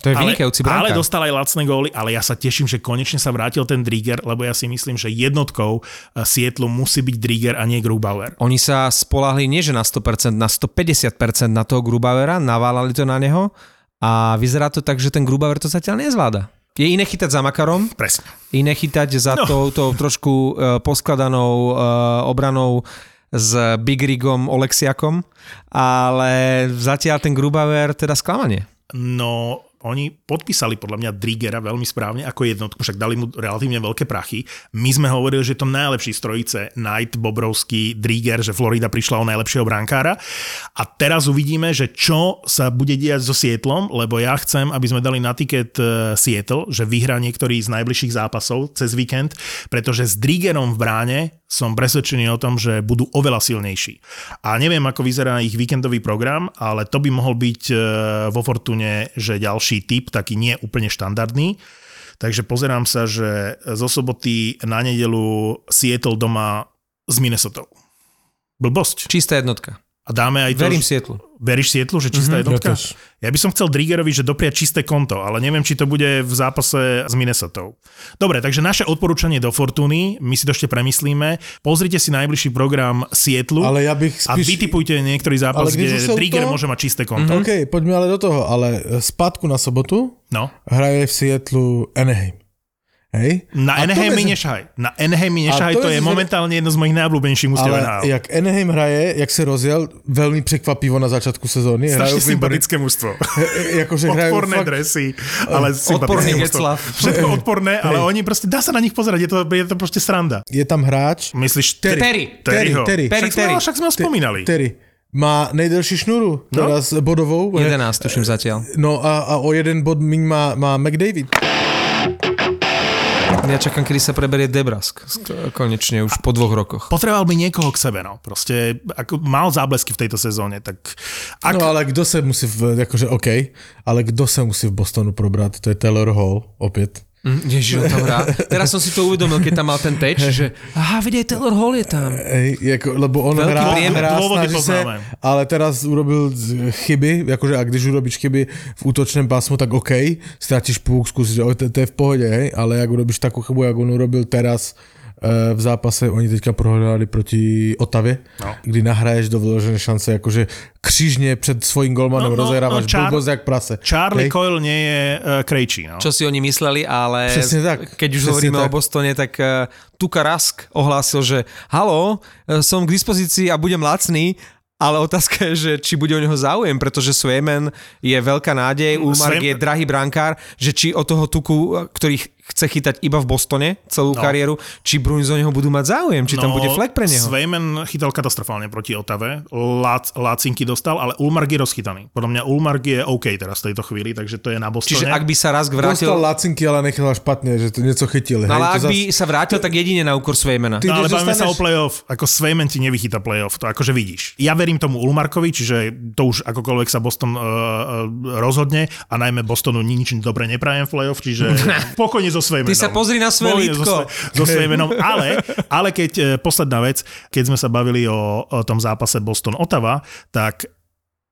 To je ale, vynikajúci ale brankár. dostal aj lacné góly, ale ja sa teším, že konečne sa vrátil ten Drieger, lebo ja si myslím, že jednotkou eh, Sietlu musí byť Drieger a nie Grubauer. Oni sa spolahli nie že na 100%, na 150% na toho Grubauera, naválali to na neho a vyzerá to tak, že ten Grubauer to zatiaľ nezvláda. Je iné chytať za Makarom, Presne. iné chytať za No. touto trošku uh, poskladanou uh, obranou s Big Rigom Oleksiakom, ale zatiaľ ten Grubauer teda sklamanie. No, oni podpísali podľa mňa Driegera veľmi správne ako jednotku, však dali mu relatívne veľké prachy. My sme hovorili, že to najlepší z trojice, Knight, Bobrovský, Drieger, že Florida prišla o najlepšieho brankára. A teraz uvidíme, že čo sa bude diať so Sietlom, lebo ja chcem, aby sme dali na tiket eh, Seattle, že vyhrá niektorý z najbližších zápasov cez víkend, pretože s Driegerom v bráne som presvedčený o tom, že budú oveľa silnejší. A neviem, ako vyzerá ich víkendový program, ale to by mohol byť eh, vo Fortune, že ďalší typ, taký nie úplne štandardný. Takže pozerám sa, že zo soboty na nedelu Seattle doma s Minnesota. Blbosť. Čistá jednotka. A dáme aj to... Verím Sietlu. Veríš Sietlu, že čistá Mhm, jednotka? ja. Ja by som chcel Driegerovi, že dopriať čisté konto, ale neviem, či to bude v zápase s Minnesota. Dobre, takže naše odporúčanie do Fortuny, my si to ešte premyslíme. Pozrite si najbližší program Sietlu Ale ja bych a spíš... vytipujte niektorý zápas, Ale kde sú Drieger to- môže mať čisté konto. OK, poďme ale do toho, ale zpátku na sobotu No. hraje v Seattle Anaheim. Hej? Na A to Anaheim mi mezi- nešahaj. Na Anaheim mi nešahaj, to to, je je momentálne jedno z mojich najobľúbenejších mužstiev Ale NHL. jak Anaheim hraje, jak se rozjel, veľmi překvapivo na začátku sezóny. Strašne sympatické mužstvo. Jakože hrajú Odporné fakt... dresy, ale sympatické Odporný. Všetko odporné, ale oni proste, dá sa na nich pozerať, je to, je to proste sranda. Je tam hráč, Myslíš Terry. Terry. Terry, Terry, Terry. ho- však sme ho spomínali. Terry, má nejdelší šnuru, No. teraz bodovou. 11, tuším zatiaľ. No a, a o jeden bod míň má, má McDavid. Ja čakám, kedy sa preberie Debrask. Sk- Konečne už po dvoch rokoch. Potreboval by niekoho k sebe, no. Proste, ako mal záblesky v tejto sezóne, tak... Ak, No ale kdo se musí, v, jakože OK, ale kdo se musí v Bostonu probrat, to je Taylor Hall, opět. Mm, Ježiš, on tam hrá. Teraz som si to uvedomil, keď tam mal ten teč, že aha, videj, Taylor Hall je tam. Hej, ako, lebo on Veľký hrá, priemer. hrá snaží sa, ale teraz urobil chyby, akože ak když urobíš chyby v útočném pásmu, tak OK, stratíš púk, skúsiš, to, to je v pohode, hej, ale ak urobíš takú chybu, jak on urobil teraz v zápase, oni teďka prohrali proti Otavě, No. kdy nahraješ do vyložené šance, akože křížně před svojím golmanom No, no, rozehrávaš no, Char- blbosť jak prase. Charlie Hej. Coyle nie je uh, krejčí. No. Čo si oni mysleli, ale tak, keď už hovoríme tak. o Bostone, tak uh, Tuka Rask ohlásil, že halo, som k dispozícii a budem lacný, ale otázka je, že či bude o neho záujem, pretože Swayman je veľká nádej, Ulmark Swayman- je drahý brankár, že či od toho Tuku, eh, ktorý chce chytať iba v Bostone celú No. kariéru, či Bruins o neho budú mať záujem, či tam bude flek pre neho. Svejmen chytal katastrofálne proti Otave, Lác, Lácinky dostal, ale Ulmark je rozchytaný. Podľa mňa Ulmark je OK teraz v tejto chvíli, takže to je na Bostone. Čiže ak by sa Rask vrátil... Dostal lacinky, ale nechytal špatne, že to niečo chytil. No ale hej, ak to by sa vrátil, tak jedine na úkor Swaymana. Ty- No ale bavíme sa o playoff, ako Svejmen ti nevychytá playoff, to akože vidíš. Ja verím tomu Ulmarkovi, čiže to už akokoľvek sa Boston uh, rozhodne a najmä Bostonu ni- nič dobre neprajem v playoff, čiže pokojne so Svejmenom. Ty sa pozri na svoje lítko. So, so Svejmenom, ale, ale keď, eh, posledná vec, keď sme sa bavili o, o tom zápase Boston-Otava, tak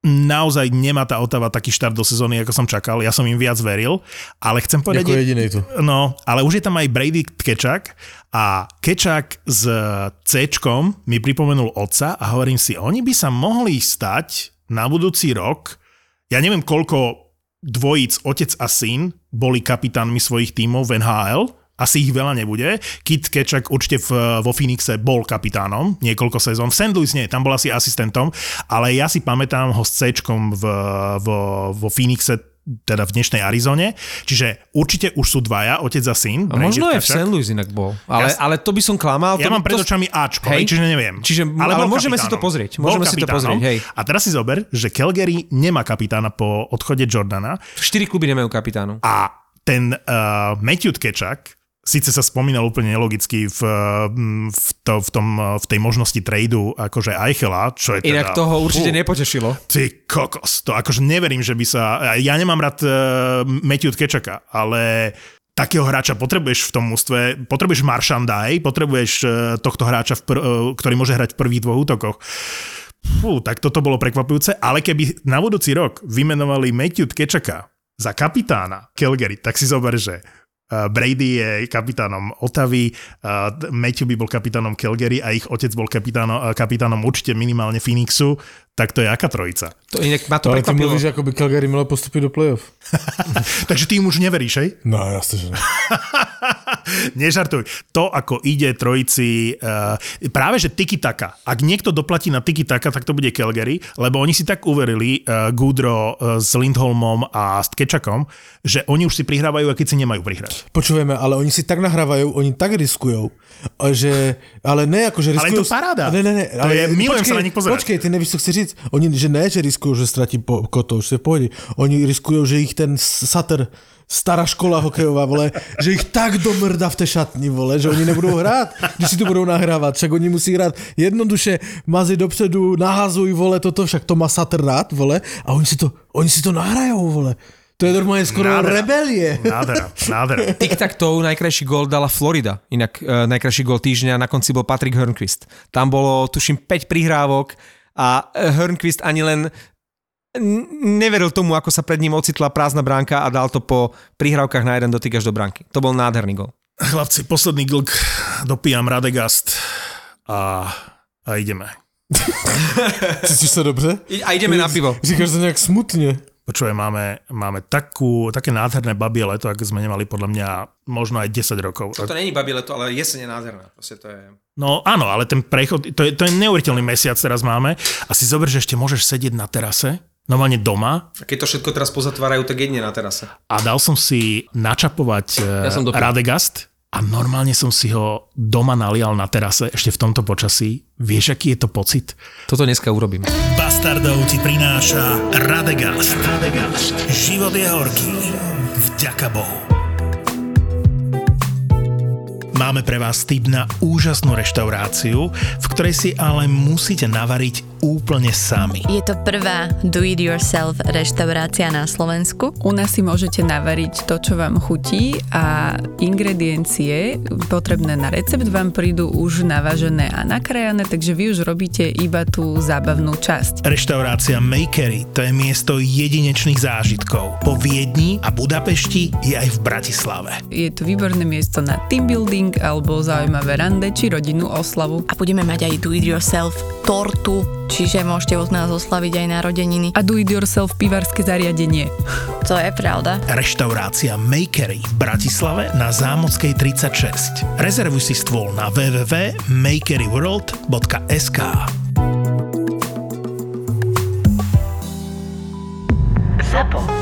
naozaj nemá tá Otava taký štart do sezóny, ako som čakal. Ja som im viac veril, ale chcem povedať... Ako jedinej tu. No, ale už je tam aj Brady Kečak a Kečak s c mi pripomenul otca a hovorím si, oni by sa mohli stať na budúci rok, ja neviem koľko dvojíc, otec a syn, boli kapitánmi svojich tímov v NHL, asi ich veľa nebude. Kit Kečak určite v, vo Phoenixe bol kapitánom niekoľko sezón. V St. Louis nie, tam bol asi asistentom, ale ja si pamätám ho s C v, vo, vo Phoenixe teda v dnešnej Arizone. Čiže určite už sú dvaja, otec a syn. A možno aj v St. Louis inak bol. Ale, Ja- ale to by som klamal. Ja to, mám pred to, očami Ačko, Hej. čiže neviem. Čiže- ale bol môžeme si to kapitánom. pozrieť, môžeme si to kapitánom. pozrieť, hej. A teraz si zober, že Calgary nemá kapitána po odchode Jordana Štyri kluby nemajú kapitánu. a ten uh, Matthew Tkečak síce sa spomínal úplne nelogicky v, v, to, v, tom, v tej možnosti tradu akože Eichela, čo je teda... Inak toho určite Fú. nepotešilo. Ty kokos, to akože neverím, že by sa... Ja nemám rád uh, Matthew Kečaka, ale takého hráča potrebuješ v tom mústve, potrebuješ Maršandaj, potrebuješ uh, tohto hráča, v pr- uh, ktorý môže hrať v prvých dvoch útokoch. Fú, tak toto bolo prekvapujúce, ale keby na budúci rok vymenovali Matthew Kečaka za kapitána Calgary, tak si zober, že Brady je kapitánom Otavy, uh, Matthew by bol kapitánom Calgary a ich otec bol kapitánom, uh, kapitánom určite minimálne Phoenixu, tak to je aká trojica. To inak ma to Ale ty mluvíš, ako by Calgary malo postúpiť do play-off. Takže ty im už neveríš, hej? No jasne, že ne. Nežartuj. To, ako ide trojici, uh, práve že tiki taka. Ak niekto doplatí na tiki taka, tak to bude Calgary, lebo oni si tak uverili, uh, Goodro uh, s Lindholmom a s Kečakom, že oni už si prihrávajú, a keď si nemajú prihrať. Počúvajme, ale oni si tak nahrávajú, oni tak riskujú, že, ale ne ako, že Ale riskujú... je to paráda. Ne, ne, ne. To je- milujem sa na nich pozerať. Počkej, ty nevíš, co chci říct. Oni, že ne, že riskujú, že stratí po, koto, už je v pohode. Oni riskujú, že ich ten Sater, stará škola hokejová, vole, že ich tak domrda v té šatni, vole, že oni nebudou hrát, když si to budou nahrávat, však oni musí hrát jednoduše, mazy dopředu, nahazuj, vole, toto, však to má Sater rád, vole, a oni si to, oni si to nahrajou, vole. To je normálne skoro Nádhera. rebelie. Nádhera, nádhera. Tic-tac-toe najkrajší gól dala Florida. Inak e, najkrajší gól týždňa na konci bol Patrick Hörnquist. Tam bolo, tuším, 5 prihrávok a e, Hörnquist ani len neveril tomu, ako sa pred ním ocitla prázdna bránka a dal to po prihrávkach na jeden dotyk až do bránky. To bol nádherný gól. Chlapci, posledný glk, dopijam Radegast a, a ideme. Cítíš sa dobře? I- A ideme na pivo. Říkáš to nejak smutne. Počuje, máme, máme takú, také nádherné babie leto, ako sme nemali podľa mňa možno aj 10 rokov. To není babie leto, ale jesene nádherná. Proste to je... No áno, ale ten prechod, to je, to je neuveriteľný mesiac teraz máme. A si zober, že ešte môžeš sedieť na terase, normálne doma A keď to všetko teraz pozatvárajú, tak jedne na terase. a dal som si načapovať Ja som dopil. Radegast a normálne som si ho doma nalial na terase ešte v tomto počasí. Vieš, aký je to pocit? Toto dneska urobím. Bastardov ti prináša Radegast. Radegast. Život je horký. Vďaka Bohu. Máme pre vás tip na úžasnú reštauráciu, v ktorej si ale musíte navariť úplne sami. Je to prvá do-it-yourself reštaurácia na Slovensku. U nás si môžete navariť to, čo vám chutí a ingrediencie potrebné na recept vám prídu už navažené a nakrajané, takže vy už robíte iba tú zábavnú časť. Reštaurácia Makery to je miesto jedinečných zážitkov. Po Viedni a Budapešti je aj v Bratislave. Je to výborné miesto na team building alebo zaujímavé rande či rodinnú oslavu. A budeme mať aj do-it-yourself tortu, čiže môžete od nás oslaviť aj narodeniny. A do it yourself pivarské zariadenie. To je pravda. Reštaurácia Makery v Bratislave na Zámockej 36. Rezervuj si stôl na www.makeryworld.sk ZAPO.